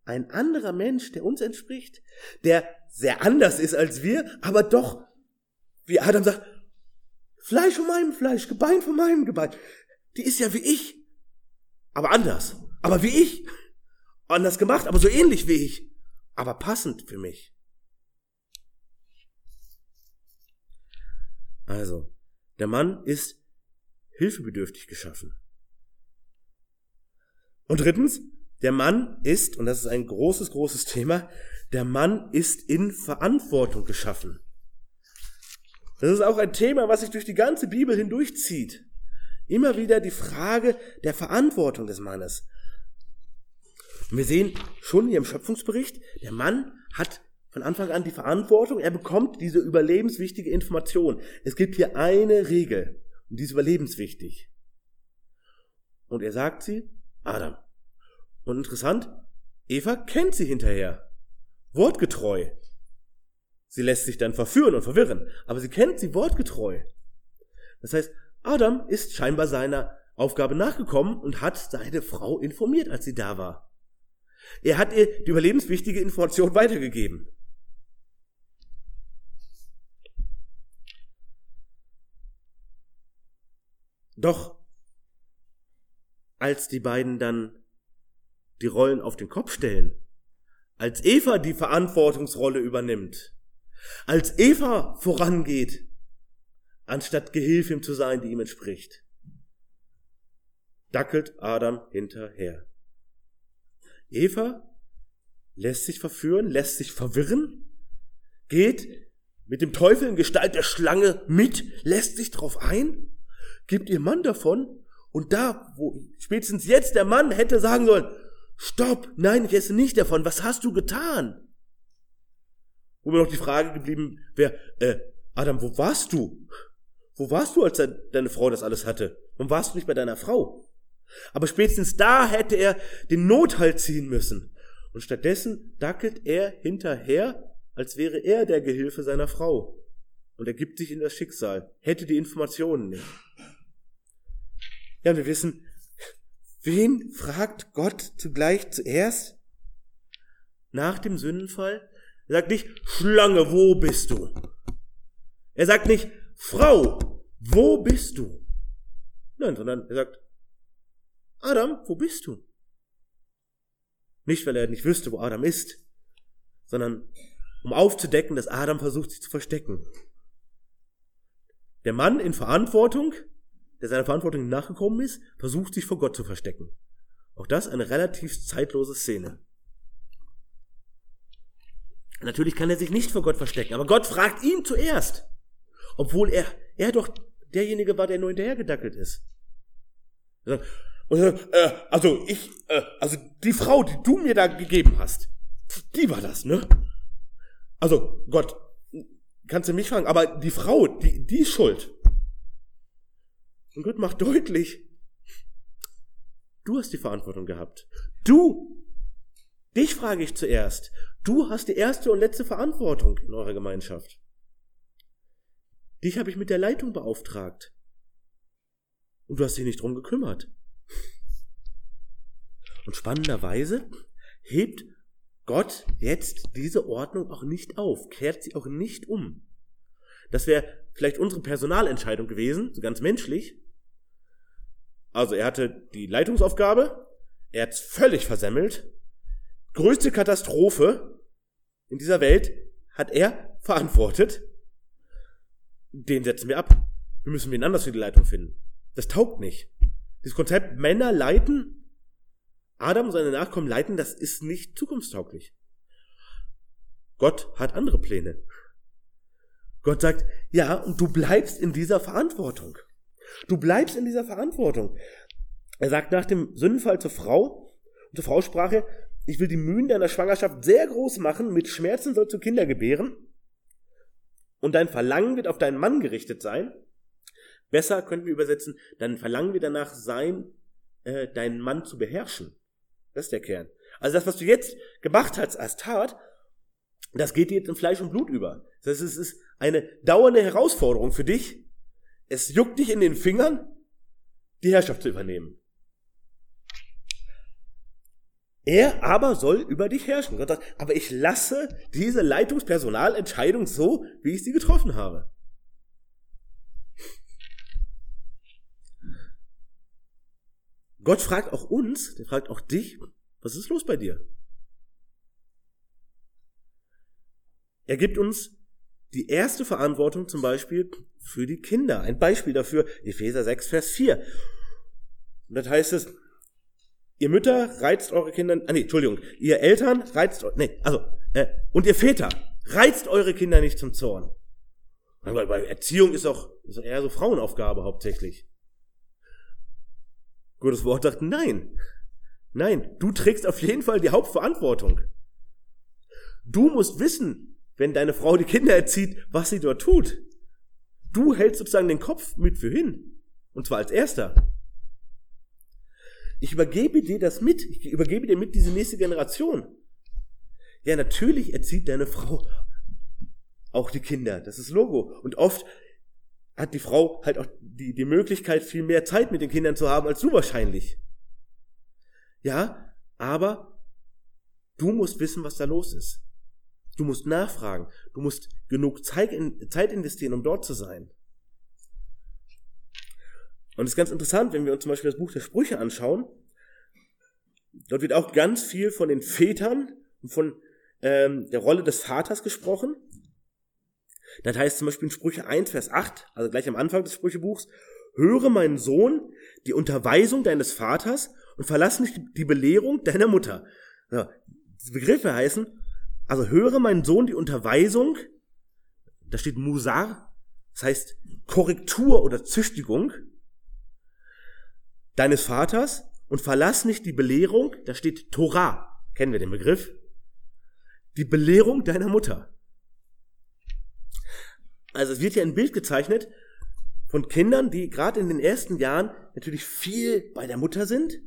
ein anderer Mensch, der uns entspricht, der sehr anders ist als wir, aber doch, wie Adam sagt, Fleisch von meinem Fleisch, Gebein von meinem Gebein. Die ist ja wie ich, aber anders, aber wie ich. Anders gemacht, aber so ähnlich wie ich, aber passend für mich. Also, der Mann ist hilfebedürftig geschaffen. Und drittens, der Mann ist, und das ist ein großes, großes Thema, der Mann ist in Verantwortung geschaffen. Das ist auch ein Thema, was sich durch die ganze Bibel hindurchzieht. Immer wieder die Frage der Verantwortung des Mannes. Wir sehen schon hier im Schöpfungsbericht, der Mann hat von Anfang an die Verantwortung, er bekommt diese überlebenswichtige Information. Es gibt hier eine Regel und die ist überlebenswichtig. Und er sagt sie, Adam. Und interessant, Eva kennt sie hinterher. Wortgetreu. Sie lässt sich dann verführen und verwirren, aber sie kennt sie wortgetreu. Das heißt, Adam ist scheinbar seiner Aufgabe nachgekommen und hat seine Frau informiert, als sie da war. Er hat ihr die überlebenswichtige Information weitergegeben. Doch als die beiden dann die Rollen auf den Kopf stellen, als Eva die Verantwortungsrolle übernimmt, als Eva vorangeht, anstatt Gehilfin zu sein, die ihm entspricht, dackelt Adam hinterher. Eva lässt sich verführen, lässt sich verwirren, geht mit dem Teufel in Gestalt der Schlange mit, lässt sich drauf ein, gibt ihr Mann davon und da, wo spätestens jetzt der Mann hätte sagen sollen, Stopp, nein, ich esse nicht davon. Was hast du getan? Wo mir noch die Frage geblieben wäre, äh, Adam, wo warst du? Wo warst du, als deine Frau das alles hatte? Und warst du nicht bei deiner Frau? Aber spätestens da hätte er den Nothalt ziehen müssen. Und stattdessen dackelt er hinterher, als wäre er der Gehilfe seiner Frau. Und er gibt sich in das Schicksal, hätte die Informationen nicht. Ja, wir wissen, Wen fragt Gott zugleich zuerst? Nach dem Sündenfall? Er sagt nicht, Schlange, wo bist du? Er sagt nicht, Frau, wo bist du? Nein, sondern er sagt, Adam, wo bist du? Nicht, weil er nicht wüsste, wo Adam ist, sondern um aufzudecken, dass Adam versucht, sich zu verstecken. Der Mann in Verantwortung der seiner Verantwortung nachgekommen ist, versucht sich vor Gott zu verstecken. Auch das eine relativ zeitlose Szene. Natürlich kann er sich nicht vor Gott verstecken, aber Gott fragt ihn zuerst, obwohl er, er doch derjenige war, der nur hinterhergedackelt ist. Und äh, also ich, äh, also die Frau, die du mir da gegeben hast, die war das, ne? Also Gott, kannst du mich fragen, aber die Frau, die, die ist schuld. Und Gott macht deutlich, du hast die Verantwortung gehabt. Du, dich frage ich zuerst. Du hast die erste und letzte Verantwortung in eurer Gemeinschaft. Dich habe ich mit der Leitung beauftragt. Und du hast dich nicht drum gekümmert. Und spannenderweise hebt Gott jetzt diese Ordnung auch nicht auf, kehrt sie auch nicht um. Das wäre vielleicht unsere Personalentscheidung gewesen, so ganz menschlich. Also er hatte die Leitungsaufgabe, er hat es völlig versemmelt. größte Katastrophe in dieser Welt hat er verantwortet. Den setzen wir ab. Wir müssen wen anders für die Leitung finden. Das taugt nicht. Dieses Konzept Männer leiten, Adam und seine Nachkommen leiten, das ist nicht zukunftstauglich. Gott hat andere Pläne. Gott sagt, ja, und du bleibst in dieser Verantwortung. Du bleibst in dieser Verantwortung. Er sagt nach dem Sündenfall zur Frau, und zur Frau sprach er, ich will die Mühen deiner Schwangerschaft sehr groß machen, mit Schmerzen sollst du Kinder gebären, und dein Verlangen wird auf deinen Mann gerichtet sein. Besser könnten wir übersetzen, dein Verlangen wird danach sein, äh, deinen Mann zu beherrschen. Das ist der Kern. Also das, was du jetzt gemacht hast als Tat, das geht dir jetzt in Fleisch und Blut über. Das heißt, es ist eine dauernde Herausforderung für dich. Es juckt dich in den Fingern, die Herrschaft zu übernehmen. Er aber soll über dich herrschen. Gott sagt, aber ich lasse diese Leitungspersonalentscheidung so, wie ich sie getroffen habe. Gott fragt auch uns, der fragt auch dich, was ist los bei dir? Er gibt uns die erste Verantwortung zum Beispiel für die Kinder. Ein Beispiel dafür, Epheser 6, Vers 4. Und das heißt es, ihr Mütter reizt eure Kinder, ah nee, Entschuldigung, ihr Eltern reizt, nee, also, äh, und ihr Väter reizt eure Kinder nicht zum Zorn. Weil, weil Erziehung ist auch, ist eher so Frauenaufgabe hauptsächlich. Gottes Wort sagt, nein, nein, du trägst auf jeden Fall die Hauptverantwortung. Du musst wissen, wenn deine Frau die Kinder erzieht, was sie dort tut. Du hältst sozusagen den Kopf mit für hin. Und zwar als erster. Ich übergebe dir das mit. Ich übergebe dir mit diese nächste Generation. Ja, natürlich erzieht deine Frau auch die Kinder. Das ist Logo. Und oft hat die Frau halt auch die, die Möglichkeit, viel mehr Zeit mit den Kindern zu haben als du wahrscheinlich. Ja, aber du musst wissen, was da los ist. Du musst nachfragen. Du musst genug Zeit, investieren, um dort zu sein. Und es ist ganz interessant, wenn wir uns zum Beispiel das Buch der Sprüche anschauen. Dort wird auch ganz viel von den Vätern und von ähm, der Rolle des Vaters gesprochen. Das heißt zum Beispiel in Sprüche 1, Vers 8, also gleich am Anfang des Sprüchebuchs, höre meinen Sohn die Unterweisung deines Vaters und verlass nicht die Belehrung deiner Mutter. Also, diese Begriffe heißen, also höre mein Sohn die Unterweisung, da steht Musar, das heißt Korrektur oder Züchtigung deines Vaters und verlass nicht die Belehrung, da steht Torah, kennen wir den Begriff, die Belehrung deiner Mutter. Also es wird hier ein Bild gezeichnet von Kindern, die gerade in den ersten Jahren natürlich viel bei der Mutter sind.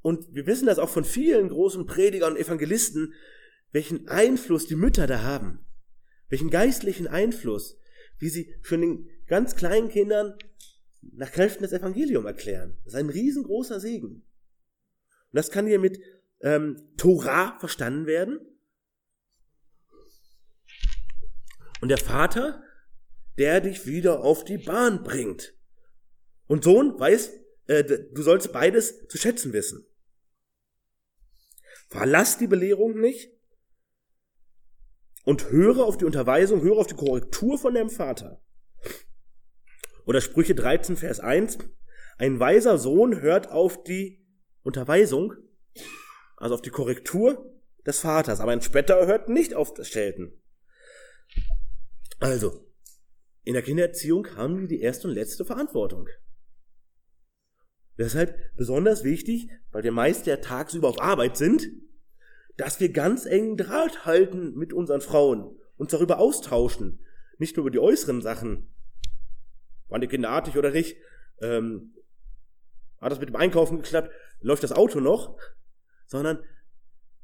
Und wir wissen das auch von vielen großen Predigern und Evangelisten, welchen Einfluss die Mütter da haben, welchen geistlichen Einfluss, wie sie schon den ganz kleinen Kindern nach Kräften das Evangelium erklären. Das ist ein riesengroßer Segen. Und das kann hier mit ähm, Torah verstanden werden. Und der Vater, der dich wieder auf die Bahn bringt. Und Sohn weiß, äh, du sollst beides zu schätzen wissen. Verlass die Belehrung nicht, und höre auf die Unterweisung, höre auf die Korrektur von deinem Vater. Oder Sprüche 13, Vers 1. Ein weiser Sohn hört auf die Unterweisung, also auf die Korrektur des Vaters, aber ein Spätter hört nicht auf das Schelten. Also, in der Kindererziehung haben wir die erste und letzte Verantwortung. Deshalb besonders wichtig, weil wir meist ja tagsüber auf Arbeit sind, dass wir ganz engen Draht halten mit unseren Frauen, uns darüber austauschen, nicht nur über die äußeren Sachen, waren die Kinder artig oder nicht, ähm, hat das mit dem Einkaufen geklappt, läuft das Auto noch, sondern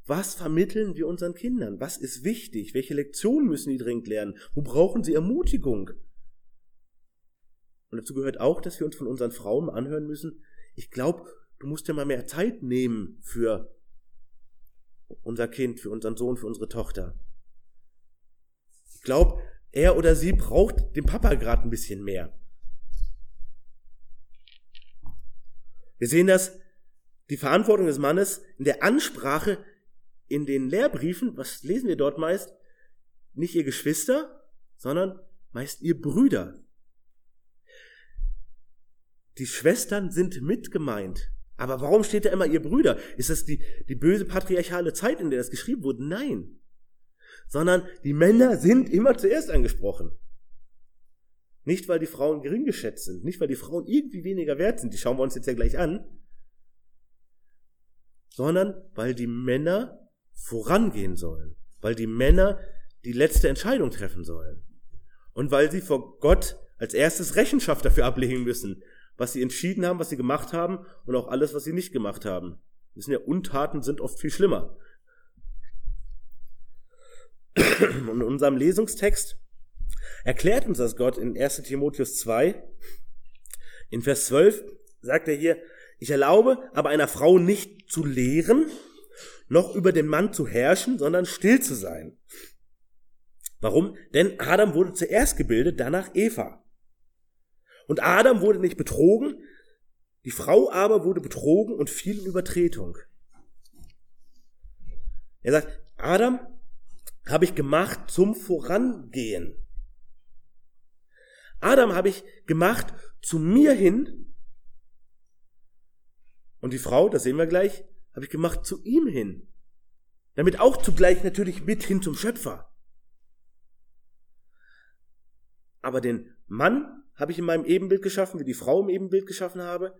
was vermitteln wir unseren Kindern? Was ist wichtig? Welche Lektionen müssen die dringend lernen? Wo brauchen sie Ermutigung? Und dazu gehört auch, dass wir uns von unseren Frauen anhören müssen, ich glaube, du musst ja mal mehr Zeit nehmen für unser Kind, für unseren Sohn, für unsere Tochter. Ich glaube, er oder sie braucht den Papa gerade ein bisschen mehr. Wir sehen das, die Verantwortung des Mannes in der Ansprache in den Lehrbriefen, was lesen wir dort meist? Nicht ihr Geschwister, sondern meist ihr Brüder. Die Schwestern sind mitgemeint. Aber warum steht da immer ihr Brüder? Ist das die, die böse patriarchale Zeit, in der das geschrieben wurde? Nein. Sondern die Männer sind immer zuerst angesprochen. Nicht, weil die Frauen gering geschätzt sind, nicht, weil die Frauen irgendwie weniger wert sind, die schauen wir uns jetzt ja gleich an, sondern weil die Männer vorangehen sollen, weil die Männer die letzte Entscheidung treffen sollen und weil sie vor Gott als erstes Rechenschaft dafür ablegen müssen, was sie entschieden haben, was sie gemacht haben und auch alles, was sie nicht gemacht haben. Wir wissen ja, Untaten sind oft viel schlimmer. Und in unserem Lesungstext erklärt uns das Gott in 1 Timotheus 2. In Vers 12 sagt er hier, ich erlaube aber einer Frau nicht zu lehren, noch über den Mann zu herrschen, sondern still zu sein. Warum? Denn Adam wurde zuerst gebildet, danach Eva. Und Adam wurde nicht betrogen, die Frau aber wurde betrogen und fiel in Übertretung. Er sagt, Adam habe ich gemacht zum Vorangehen. Adam habe ich gemacht zu mir hin. Und die Frau, das sehen wir gleich, habe ich gemacht zu ihm hin. Damit auch zugleich natürlich mit hin zum Schöpfer. Aber den Mann habe ich in meinem Ebenbild geschaffen, wie die Frau im Ebenbild geschaffen habe.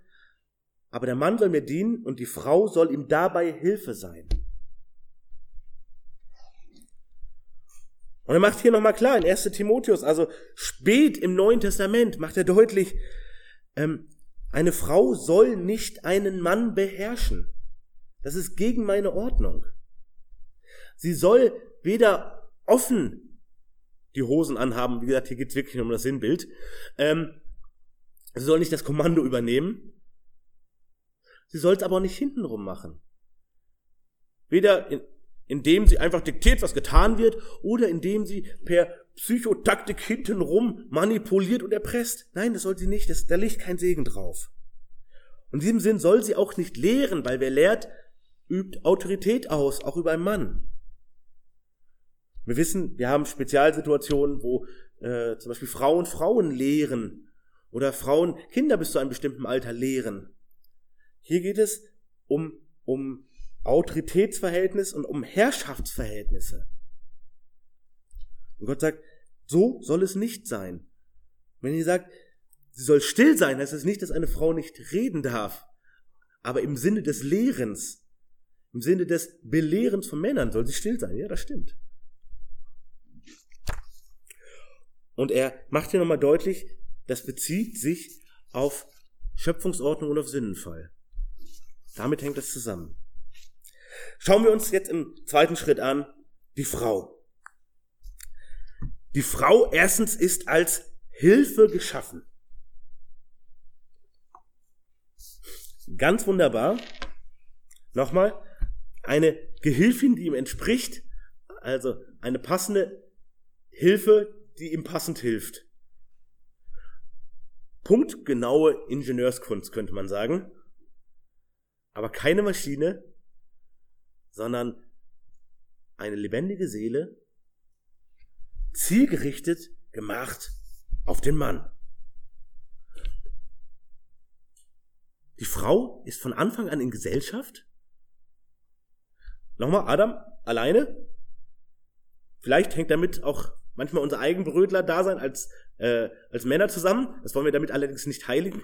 Aber der Mann soll mir dienen und die Frau soll ihm dabei Hilfe sein. Und er macht hier nochmal klar, in 1 Timotheus, also spät im Neuen Testament, macht er deutlich, ähm, eine Frau soll nicht einen Mann beherrschen. Das ist gegen meine Ordnung. Sie soll weder offen die Hosen anhaben, wie gesagt, hier geht es wirklich um das Sinnbild, ähm, sie soll nicht das Kommando übernehmen, sie soll es aber auch nicht hintenrum machen. Weder in, indem sie einfach diktiert, was getan wird, oder indem sie per Psychotaktik hintenrum manipuliert und erpresst. Nein, das soll sie nicht, das, da liegt kein Segen drauf. Und in diesem Sinn soll sie auch nicht lehren, weil wer lehrt, übt Autorität aus, auch über einen Mann. Wir wissen, wir haben Spezialsituationen, wo äh, zum Beispiel Frauen Frauen lehren oder Frauen Kinder bis zu einem bestimmten Alter lehren. Hier geht es um, um Autoritätsverhältnis und um Herrschaftsverhältnisse. Und Gott sagt, so soll es nicht sein. Wenn ihr sagt, sie soll still sein, heißt es das nicht, dass eine Frau nicht reden darf. Aber im Sinne des Lehrens, im Sinne des Belehrens von Männern soll sie still sein. Ja, das stimmt. Und er macht hier nochmal deutlich, das bezieht sich auf Schöpfungsordnung und auf Sinnenfall. Damit hängt das zusammen. Schauen wir uns jetzt im zweiten Schritt an, die Frau. Die Frau erstens ist als Hilfe geschaffen. Ganz wunderbar. Nochmal, eine Gehilfin, die ihm entspricht, also eine passende Hilfe, die ihm passend hilft. Punktgenaue Ingenieurskunst könnte man sagen. Aber keine Maschine, sondern eine lebendige Seele, zielgerichtet gemacht auf den Mann. Die Frau ist von Anfang an in Gesellschaft. Nochmal, Adam alleine. Vielleicht hängt damit auch manchmal unser Eigenbrötler da sein als, äh, als Männer zusammen. Das wollen wir damit allerdings nicht heiligen.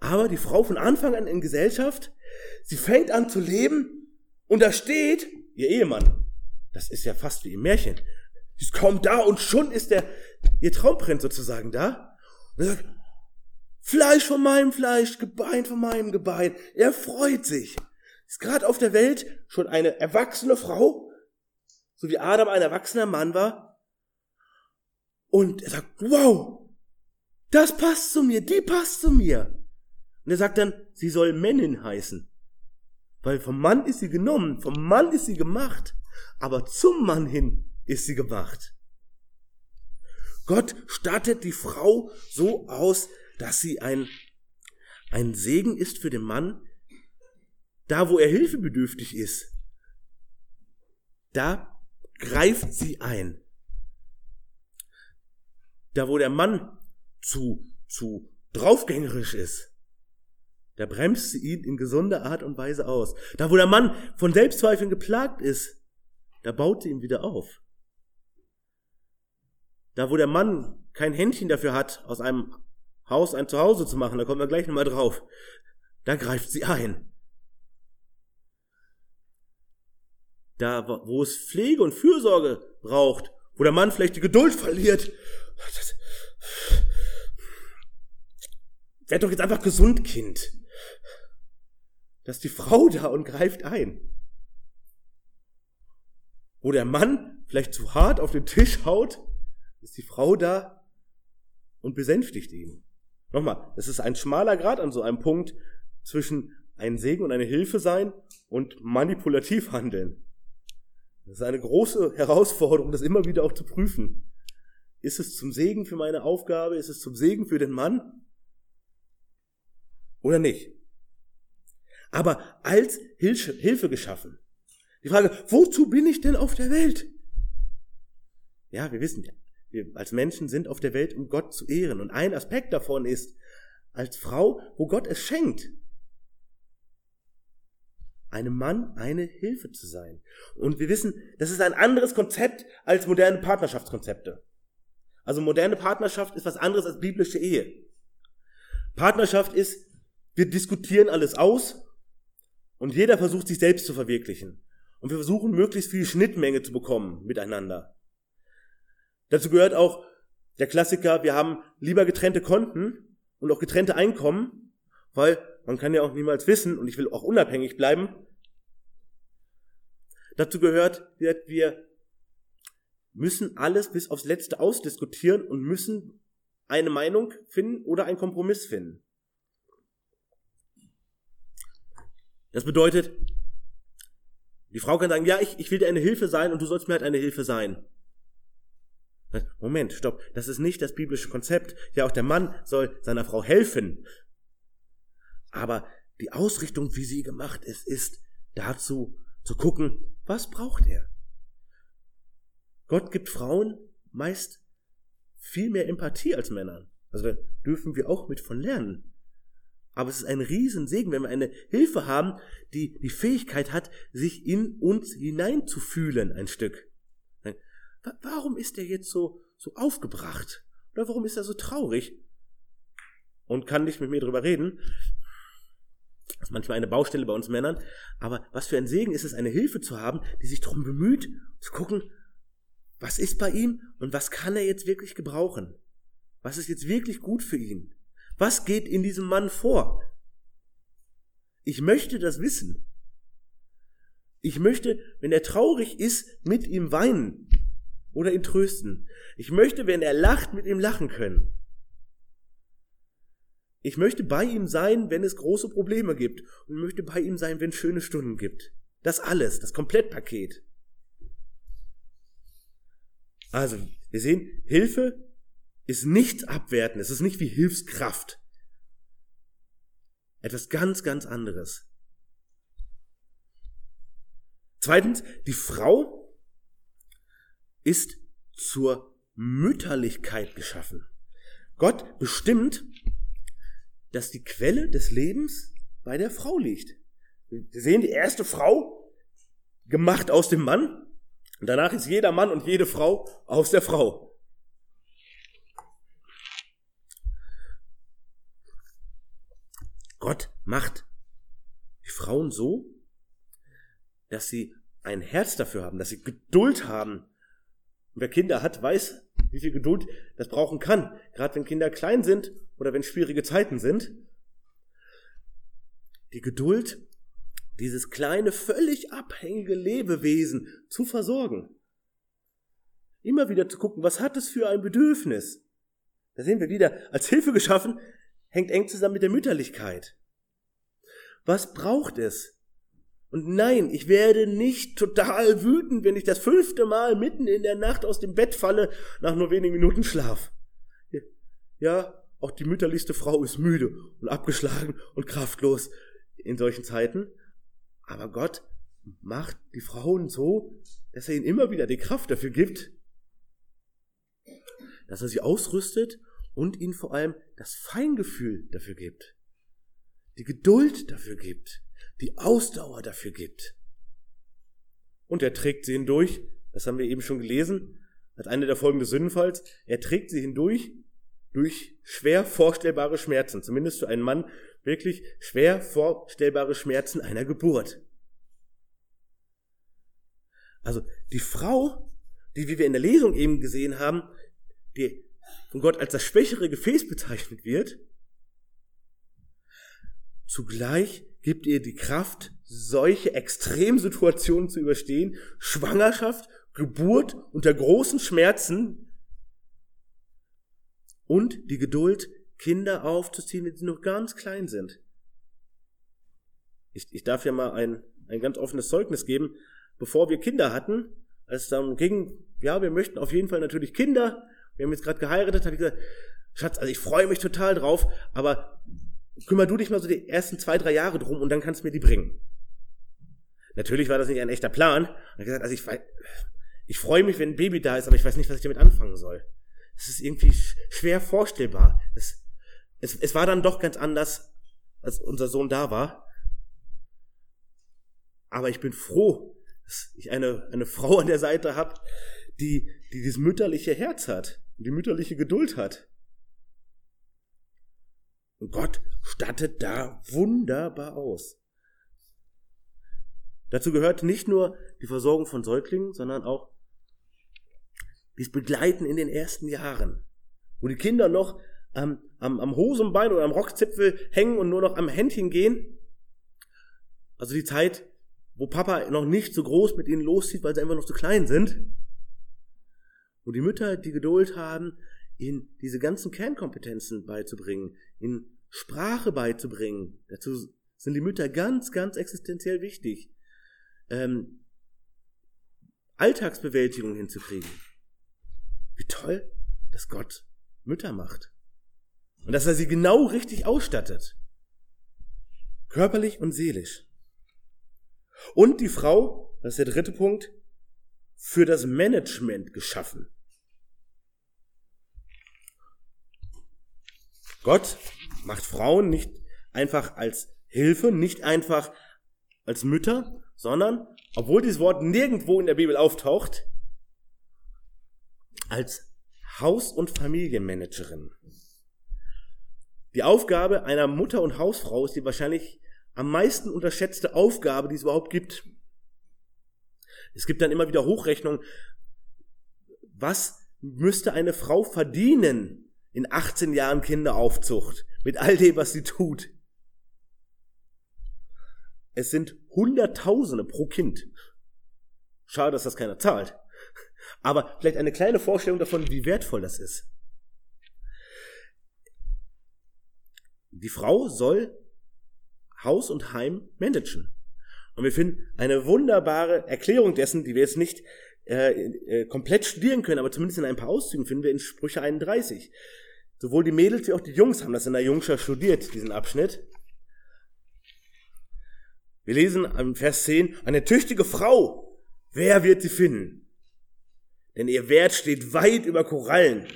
Aber die Frau von Anfang an in Gesellschaft, sie fängt an zu leben und da steht ihr Ehemann. Das ist ja fast wie im Märchen. Sie kommt da und schon ist der, ihr Traumprinz sozusagen da. Und sagt, Fleisch von meinem Fleisch, Gebein von meinem Gebein. Er freut sich. Ist gerade auf der Welt schon eine erwachsene Frau, so wie Adam ein erwachsener Mann war. Und er sagt, wow, das passt zu mir, die passt zu mir. Und er sagt dann, sie soll Männin heißen. Weil vom Mann ist sie genommen, vom Mann ist sie gemacht, aber zum Mann hin ist sie gemacht. Gott stattet die Frau so aus, dass sie ein, ein Segen ist für den Mann, da wo er hilfebedürftig ist. da greift sie ein. Da wo der Mann zu, zu draufgängerisch ist, da bremst sie ihn in gesunder Art und Weise aus. Da wo der Mann von Selbstzweifeln geplagt ist, da baut sie ihn wieder auf. Da wo der Mann kein Händchen dafür hat, aus einem Haus ein Zuhause zu machen, da kommen wir gleich nochmal drauf, da greift sie ein. Da, wo es Pflege und Fürsorge braucht, wo der Mann vielleicht die Geduld verliert, werd doch jetzt einfach gesund, Kind. Da ist die Frau da und greift ein. Wo der Mann vielleicht zu hart auf den Tisch haut, ist die Frau da und besänftigt ihn. Nochmal, es ist ein schmaler Grad an so einem Punkt zwischen ein Segen und eine Hilfe sein und manipulativ handeln. Das ist eine große Herausforderung, das immer wieder auch zu prüfen. Ist es zum Segen für meine Aufgabe? Ist es zum Segen für den Mann? Oder nicht? Aber als Hilfe geschaffen. Die Frage, wozu bin ich denn auf der Welt? Ja, wir wissen ja, wir als Menschen sind auf der Welt, um Gott zu ehren. Und ein Aspekt davon ist, als Frau, wo Gott es schenkt, einem Mann eine Hilfe zu sein. Und wir wissen, das ist ein anderes Konzept als moderne Partnerschaftskonzepte. Also moderne Partnerschaft ist was anderes als biblische Ehe. Partnerschaft ist, wir diskutieren alles aus und jeder versucht sich selbst zu verwirklichen. Und wir versuchen möglichst viel Schnittmenge zu bekommen miteinander. Dazu gehört auch der Klassiker, wir haben lieber getrennte Konten und auch getrennte Einkommen, weil man kann ja auch niemals wissen, und ich will auch unabhängig bleiben. Dazu gehört, wir müssen alles bis aufs Letzte ausdiskutieren und müssen eine Meinung finden oder einen Kompromiss finden. Das bedeutet, die Frau kann sagen, ja, ich, ich will dir eine Hilfe sein und du sollst mir halt eine Hilfe sein. Moment, stopp, das ist nicht das biblische Konzept. Ja, auch der Mann soll seiner Frau helfen. Aber die Ausrichtung, wie sie gemacht ist, ist dazu zu gucken, was braucht er? Gott gibt Frauen meist viel mehr Empathie als Männern. Also da dürfen wir auch mit von lernen. Aber es ist ein Riesensegen, wenn wir eine Hilfe haben, die die Fähigkeit hat, sich in uns hineinzufühlen ein Stück. Warum ist er jetzt so, so aufgebracht? Oder warum ist er so traurig? Und kann nicht mit mir drüber reden. Das ist manchmal eine Baustelle bei uns Männern. Aber was für ein Segen ist es, eine Hilfe zu haben, die sich darum bemüht, zu gucken, was ist bei ihm und was kann er jetzt wirklich gebrauchen? Was ist jetzt wirklich gut für ihn? Was geht in diesem Mann vor? Ich möchte das wissen. Ich möchte, wenn er traurig ist, mit ihm weinen oder ihn trösten. Ich möchte, wenn er lacht, mit ihm lachen können. Ich möchte bei ihm sein, wenn es große Probleme gibt. Und möchte bei ihm sein, wenn es schöne Stunden gibt. Das alles, das Komplettpaket. Also, wir sehen, Hilfe ist nichts abwerten. Es ist nicht wie Hilfskraft. Etwas ganz, ganz anderes. Zweitens, die Frau ist zur Mütterlichkeit geschaffen. Gott bestimmt, dass die Quelle des Lebens bei der Frau liegt. Wir sehen die erste Frau gemacht aus dem Mann und danach ist jeder Mann und jede Frau aus der Frau. Gott macht die Frauen so, dass sie ein Herz dafür haben, dass sie Geduld haben. Und wer Kinder hat, weiß, wie viel Geduld das brauchen kann. Gerade wenn Kinder klein sind oder wenn schwierige Zeiten sind. Die Geduld, dieses kleine, völlig abhängige Lebewesen zu versorgen. Immer wieder zu gucken, was hat es für ein Bedürfnis? Da sehen wir wieder, als Hilfe geschaffen, hängt eng zusammen mit der Mütterlichkeit. Was braucht es? Und nein, ich werde nicht total wütend, wenn ich das fünfte Mal mitten in der Nacht aus dem Bett falle, nach nur wenigen Minuten Schlaf. Ja, auch die mütterlichste Frau ist müde und abgeschlagen und kraftlos in solchen Zeiten. Aber Gott macht die Frauen so, dass er ihnen immer wieder die Kraft dafür gibt, dass er sie ausrüstet und ihnen vor allem das Feingefühl dafür gibt, die Geduld dafür gibt, die Ausdauer dafür gibt. Und er trägt sie hindurch, das haben wir eben schon gelesen, als eine der Folgen des Sündenfalls, er trägt sie hindurch durch schwer vorstellbare Schmerzen, zumindest für einen Mann wirklich schwer vorstellbare Schmerzen einer Geburt. Also die Frau, die, wie wir in der Lesung eben gesehen haben, die von Gott als das schwächere Gefäß bezeichnet wird, zugleich gibt ihr die Kraft, solche Extremsituationen zu überstehen, Schwangerschaft, Geburt unter großen Schmerzen und die Geduld, Kinder aufzuziehen, wenn sie noch ganz klein sind. Ich, ich darf ja mal ein, ein ganz offenes Zeugnis geben. Bevor wir Kinder hatten, als es darum ging, ja, wir möchten auf jeden Fall natürlich Kinder, wir haben jetzt gerade geheiratet, habe ich gesagt, Schatz, also ich freue mich total drauf, aber kümmer du dich mal so die ersten zwei, drei Jahre drum und dann kannst du mir die bringen. Natürlich war das nicht ein echter Plan. Und ich gesagt, also ich, ich freue mich, wenn ein Baby da ist, aber ich weiß nicht, was ich damit anfangen soll. Das ist irgendwie schwer vorstellbar. Das, es, es war dann doch ganz anders, als unser Sohn da war. Aber ich bin froh, dass ich eine, eine Frau an der Seite habe, die, die dieses mütterliche Herz hat die mütterliche Geduld hat. Und Gott stattet da wunderbar aus. Dazu gehört nicht nur die Versorgung von Säuglingen, sondern auch das Begleiten in den ersten Jahren, wo die Kinder noch am, am, am Hosenbein oder am Rockzipfel hängen und nur noch am Händchen gehen. Also die Zeit, wo Papa noch nicht so groß mit ihnen loszieht, weil sie einfach noch zu klein sind. Wo die Mütter die Geduld haben, ihnen diese ganzen Kernkompetenzen beizubringen, ihnen Sprache beizubringen. Dazu sind die Mütter ganz, ganz existenziell wichtig. Ähm, Alltagsbewältigung hinzukriegen. Wie toll, dass Gott Mütter macht. Und dass er sie genau richtig ausstattet. Körperlich und seelisch. Und die Frau, das ist der dritte Punkt, für das Management geschaffen. Gott macht Frauen nicht einfach als Hilfe, nicht einfach als Mütter, sondern, obwohl dieses Wort nirgendwo in der Bibel auftaucht, als Haus- und Familienmanagerin. Die Aufgabe einer Mutter und Hausfrau ist die wahrscheinlich am meisten unterschätzte Aufgabe, die es überhaupt gibt. Es gibt dann immer wieder Hochrechnungen. Was müsste eine Frau verdienen, in 18 Jahren Kinderaufzucht, mit all dem, was sie tut. Es sind Hunderttausende pro Kind. Schade, dass das keiner zahlt. Aber vielleicht eine kleine Vorstellung davon, wie wertvoll das ist. Die Frau soll Haus und Heim managen. Und wir finden eine wunderbare Erklärung dessen, die wir jetzt nicht äh, äh, komplett studieren können, aber zumindest in ein paar Auszügen finden wir in Sprüche 31. Sowohl die Mädels wie auch die Jungs haben das in der Jungschar studiert, diesen Abschnitt. Wir lesen am Vers 10, eine tüchtige Frau, wer wird sie finden? Denn ihr Wert steht weit über Korallen.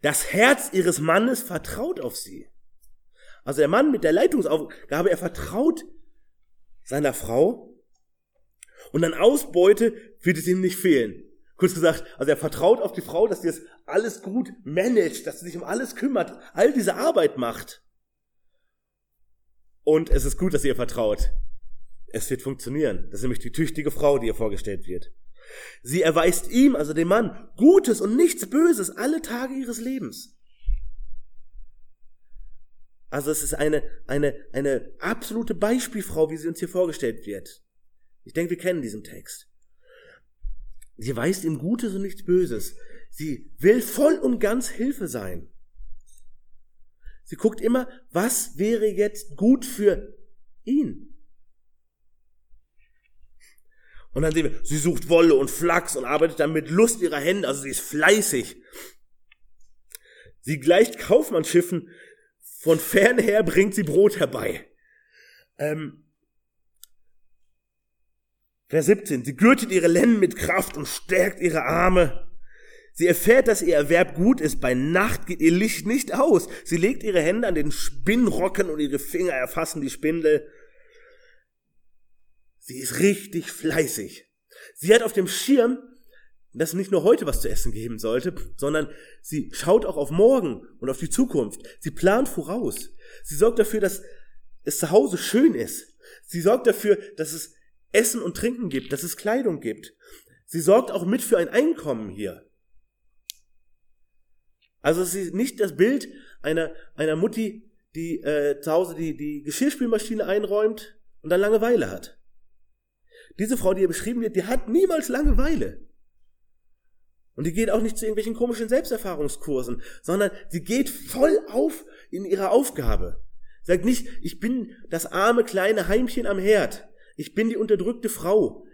Das Herz ihres Mannes vertraut auf sie. Also der Mann mit der Leitungsaufgabe, er vertraut seiner Frau und an Ausbeute wird es ihm nicht fehlen. Kurz gesagt, also er vertraut auf die Frau, dass sie das alles gut managt, dass sie sich um alles kümmert, all diese Arbeit macht. Und es ist gut, dass ihr vertraut. Es wird funktionieren. Das ist nämlich die tüchtige Frau, die ihr vorgestellt wird. Sie erweist ihm, also dem Mann, Gutes und nichts Böses alle Tage ihres Lebens. Also es ist eine, eine, eine absolute Beispielfrau, wie sie uns hier vorgestellt wird. Ich denke, wir kennen diesen Text. Sie weist ihm Gutes und nichts Böses. Sie will voll und ganz Hilfe sein. Sie guckt immer, was wäre jetzt gut für ihn. Und dann sehen wir, sie sucht Wolle und Flachs und arbeitet dann mit Lust ihrer Hände, also sie ist fleißig. Sie gleicht Kaufmannsschiffen, von fern her bringt sie Brot herbei. Ähm, Vers 17. Sie gürtet ihre Lenden mit Kraft und stärkt ihre Arme. Sie erfährt, dass ihr Erwerb gut ist. Bei Nacht geht ihr Licht nicht aus. Sie legt ihre Hände an den Spinnrocken und ihre Finger erfassen die Spindel. Sie ist richtig fleißig. Sie hat auf dem Schirm, dass nicht nur heute was zu essen geben sollte, sondern sie schaut auch auf morgen und auf die Zukunft. Sie plant voraus. Sie sorgt dafür, dass es zu Hause schön ist. Sie sorgt dafür, dass es Essen und Trinken gibt, dass es Kleidung gibt. Sie sorgt auch mit für ein Einkommen hier. Also sie ist nicht das Bild einer, einer Mutti, die äh, zu Hause die, die Geschirrspülmaschine einräumt und dann Langeweile hat. Diese Frau, die hier beschrieben wird, die hat niemals Langeweile. Und die geht auch nicht zu irgendwelchen komischen Selbsterfahrungskursen, sondern sie geht voll auf in ihrer Aufgabe. Sagt nicht, ich bin das arme kleine Heimchen am Herd. Ich bin die unterdrückte Frau.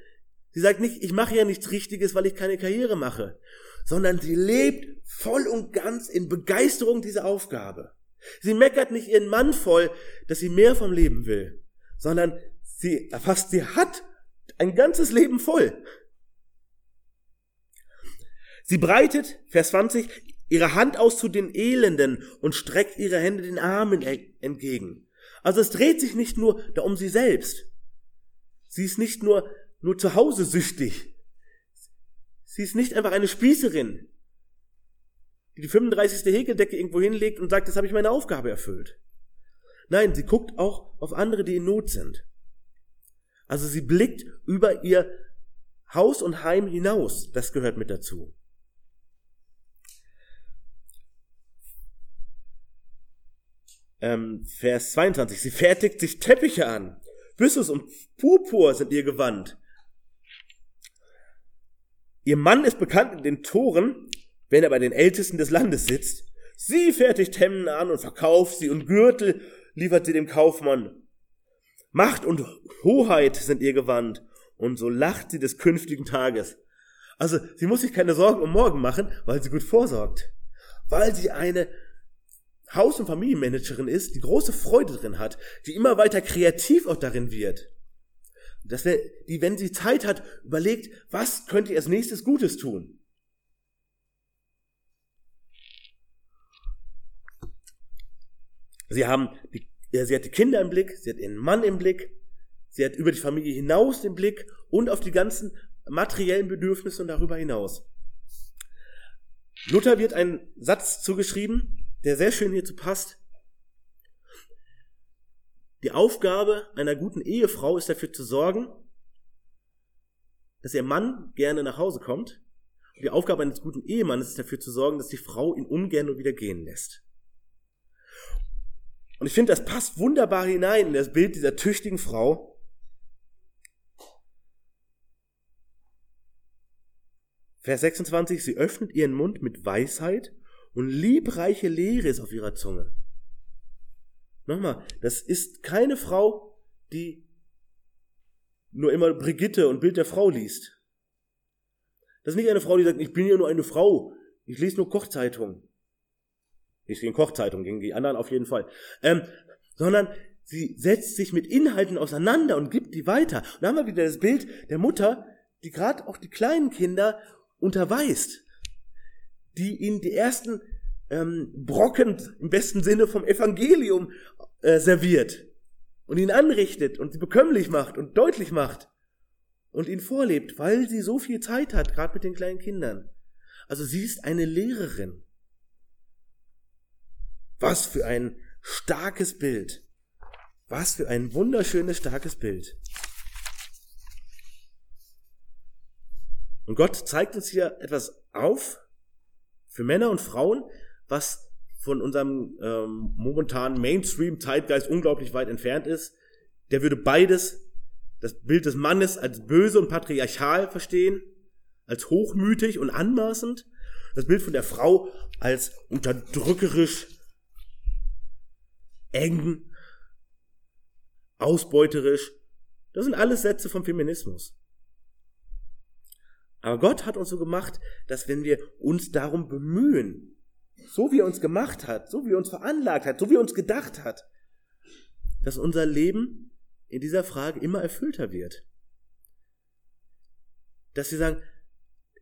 Sie sagt nicht, ich mache ja nichts Richtiges, weil ich keine Karriere mache, sondern sie lebt voll und ganz in Begeisterung dieser Aufgabe. Sie meckert nicht ihren Mann voll, dass sie mehr vom Leben will, sondern sie erfasst, sie hat ein ganzes Leben voll. Sie breitet, Vers 20, ihre Hand aus zu den Elenden und streckt ihre Hände den Armen entgegen. Also es dreht sich nicht nur da um sie selbst, Sie ist nicht nur, nur zu Hause süchtig. Sie ist nicht einfach eine Spießerin, die die 35. Häkeldecke irgendwo hinlegt und sagt, jetzt habe ich meine Aufgabe erfüllt. Nein, sie guckt auch auf andere, die in Not sind. Also sie blickt über ihr Haus und Heim hinaus. Das gehört mit dazu. Ähm, Vers 22. Sie fertigt sich Teppiche an. Byssus und Purpur sind ihr Gewand. Ihr Mann ist bekannt in den Toren, wenn er bei den Ältesten des Landes sitzt. Sie fertigt Hemden an und verkauft sie und Gürtel liefert sie dem Kaufmann. Macht und Hoheit sind ihr Gewand und so lacht sie des künftigen Tages. Also sie muss sich keine Sorgen um morgen machen, weil sie gut vorsorgt. Weil sie eine Haus- und Familienmanagerin ist, die große Freude drin hat, die immer weiter kreativ auch darin wird. Dass wir, die, wenn sie Zeit hat, überlegt, was könnte ihr als nächstes Gutes tun. Sie haben die, sie hat die Kinder im Blick, sie hat ihren Mann im Blick, sie hat über die Familie hinaus den Blick und auf die ganzen materiellen Bedürfnisse und darüber hinaus. Luther wird ein Satz zugeschrieben, der sehr schön hierzu passt. Die Aufgabe einer guten Ehefrau ist dafür zu sorgen, dass ihr Mann gerne nach Hause kommt. Und die Aufgabe eines guten Ehemannes ist dafür zu sorgen, dass die Frau ihn ungern wieder gehen lässt. Und ich finde, das passt wunderbar hinein in das Bild dieser tüchtigen Frau. Vers 26, sie öffnet ihren Mund mit Weisheit und liebreiche Lehre ist auf ihrer Zunge. Nochmal, das ist keine Frau, die nur immer Brigitte und Bild der Frau liest. Das ist nicht eine Frau, die sagt, ich bin ja nur eine Frau, ich lese nur Kochzeitung. Ich gegen Kochzeitung, gegen die anderen auf jeden Fall. Ähm, sondern sie setzt sich mit Inhalten auseinander und gibt die weiter. Und da haben wir wieder das Bild der Mutter, die gerade auch die kleinen Kinder unterweist die ihnen die ersten ähm, Brocken im besten Sinne vom Evangelium äh, serviert und ihn anrichtet und sie bekömmlich macht und deutlich macht und ihn vorlebt, weil sie so viel Zeit hat, gerade mit den kleinen Kindern. Also sie ist eine Lehrerin. Was für ein starkes Bild. Was für ein wunderschönes, starkes Bild. Und Gott zeigt uns hier etwas auf, für Männer und Frauen, was von unserem ähm, momentanen Mainstream-Zeitgeist unglaublich weit entfernt ist, der würde beides, das Bild des Mannes als böse und patriarchal verstehen, als hochmütig und anmaßend, das Bild von der Frau als unterdrückerisch, eng, ausbeuterisch. Das sind alles Sätze vom Feminismus. Aber Gott hat uns so gemacht, dass wenn wir uns darum bemühen, so wie er uns gemacht hat, so wie er uns veranlagt hat, so wie er uns gedacht hat, dass unser Leben in dieser Frage immer erfüllter wird. dass sie sagen,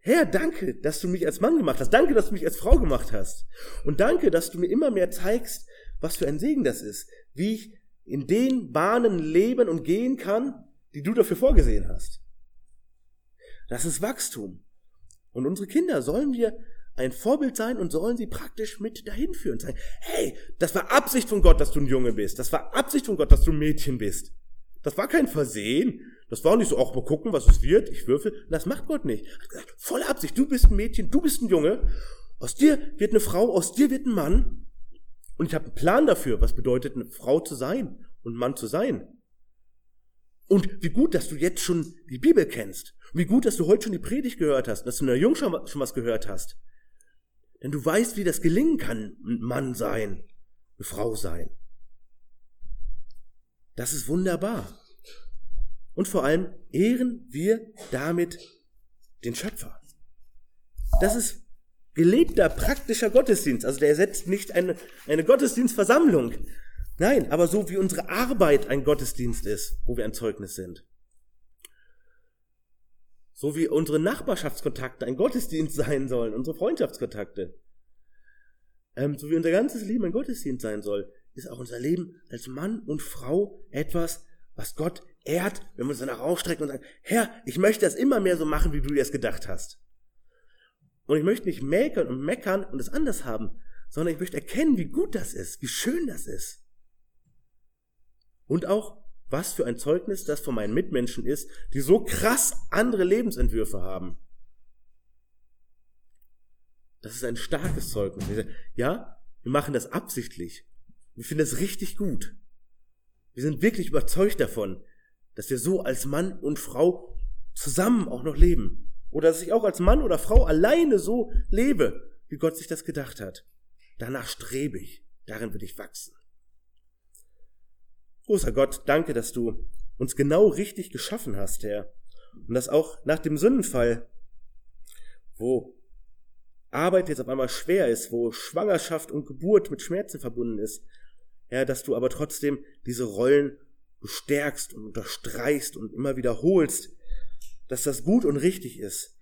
Herr, danke, dass du mich als Mann gemacht hast. Danke, dass du mich als Frau gemacht hast. Und danke, dass du mir immer mehr zeigst, was für ein Segen das ist. Wie ich in den Bahnen leben und gehen kann, die du dafür vorgesehen hast. Das ist Wachstum. Und unsere Kinder sollen wir ein Vorbild sein und sollen sie praktisch mit dahin führen. Sagen, hey, das war Absicht von Gott, dass du ein Junge bist. Das war Absicht von Gott, dass du ein Mädchen bist. Das war kein Versehen. Das war nicht so, auch mal gucken, was es wird. Ich würfel. Das macht Gott nicht. Er hat gesagt, volle Absicht. Du bist ein Mädchen, du bist ein Junge. Aus dir wird eine Frau, aus dir wird ein Mann. Und ich habe einen Plan dafür, was bedeutet, eine Frau zu sein und Mann zu sein. Und wie gut, dass du jetzt schon die Bibel kennst. Wie gut, dass du heute schon die Predigt gehört hast, dass du in der Jung schon was gehört hast. Denn du weißt, wie das gelingen kann, ein Mann sein, eine Frau sein. Das ist wunderbar. Und vor allem ehren wir damit den Schöpfer. Das ist gelebter, praktischer Gottesdienst. Also der ersetzt nicht eine, eine Gottesdienstversammlung. Nein, aber so wie unsere Arbeit ein Gottesdienst ist, wo wir ein Zeugnis sind. So wie unsere Nachbarschaftskontakte ein Gottesdienst sein sollen, unsere Freundschaftskontakte. Ähm, so wie unser ganzes Leben ein Gottesdienst sein soll, ist auch unser Leben als Mann und Frau etwas, was Gott ehrt, wenn wir uns danach ausstrecken und sagen, Herr, ich möchte das immer mehr so machen, wie du dir es gedacht hast. Und ich möchte nicht mäkeln und meckern und es anders haben, sondern ich möchte erkennen, wie gut das ist, wie schön das ist. Und auch, was für ein Zeugnis das von meinen Mitmenschen ist, die so krass andere Lebensentwürfe haben. Das ist ein starkes Zeugnis. Ja, wir machen das absichtlich. Wir finden das richtig gut. Wir sind wirklich überzeugt davon, dass wir so als Mann und Frau zusammen auch noch leben. Oder dass ich auch als Mann oder Frau alleine so lebe, wie Gott sich das gedacht hat. Danach strebe ich. Darin will ich wachsen. Großer Gott, danke, dass du uns genau richtig geschaffen hast, Herr. Und dass auch nach dem Sündenfall, wo Arbeit jetzt auf einmal schwer ist, wo Schwangerschaft und Geburt mit Schmerzen verbunden ist, Herr, dass du aber trotzdem diese Rollen bestärkst und unterstreichst und immer wiederholst, dass das gut und richtig ist.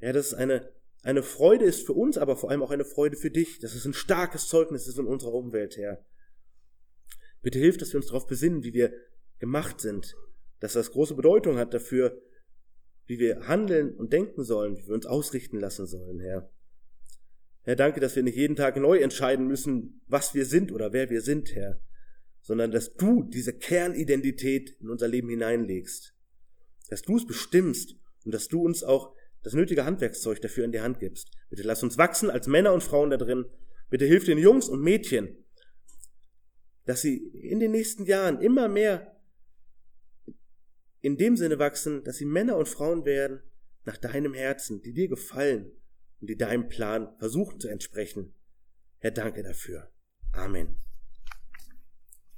Ja, dass es eine, eine Freude ist für uns, aber vor allem auch eine Freude für dich, dass es ein starkes Zeugnis ist in unserer Umwelt, Herr. Bitte hilf, dass wir uns darauf besinnen, wie wir gemacht sind, dass das große Bedeutung hat dafür, wie wir handeln und denken sollen, wie wir uns ausrichten lassen sollen, Herr. Herr, danke, dass wir nicht jeden Tag neu entscheiden müssen, was wir sind oder wer wir sind, Herr, sondern dass du diese Kernidentität in unser Leben hineinlegst, dass du es bestimmst und dass du uns auch das nötige Handwerkszeug dafür in die Hand gibst. Bitte lass uns wachsen als Männer und Frauen da drin. Bitte hilf den Jungs und Mädchen, dass sie in den nächsten Jahren immer mehr in dem Sinne wachsen, dass sie Männer und Frauen werden nach deinem Herzen, die dir gefallen und die deinem Plan versuchen zu entsprechen. Herr, danke dafür. Amen.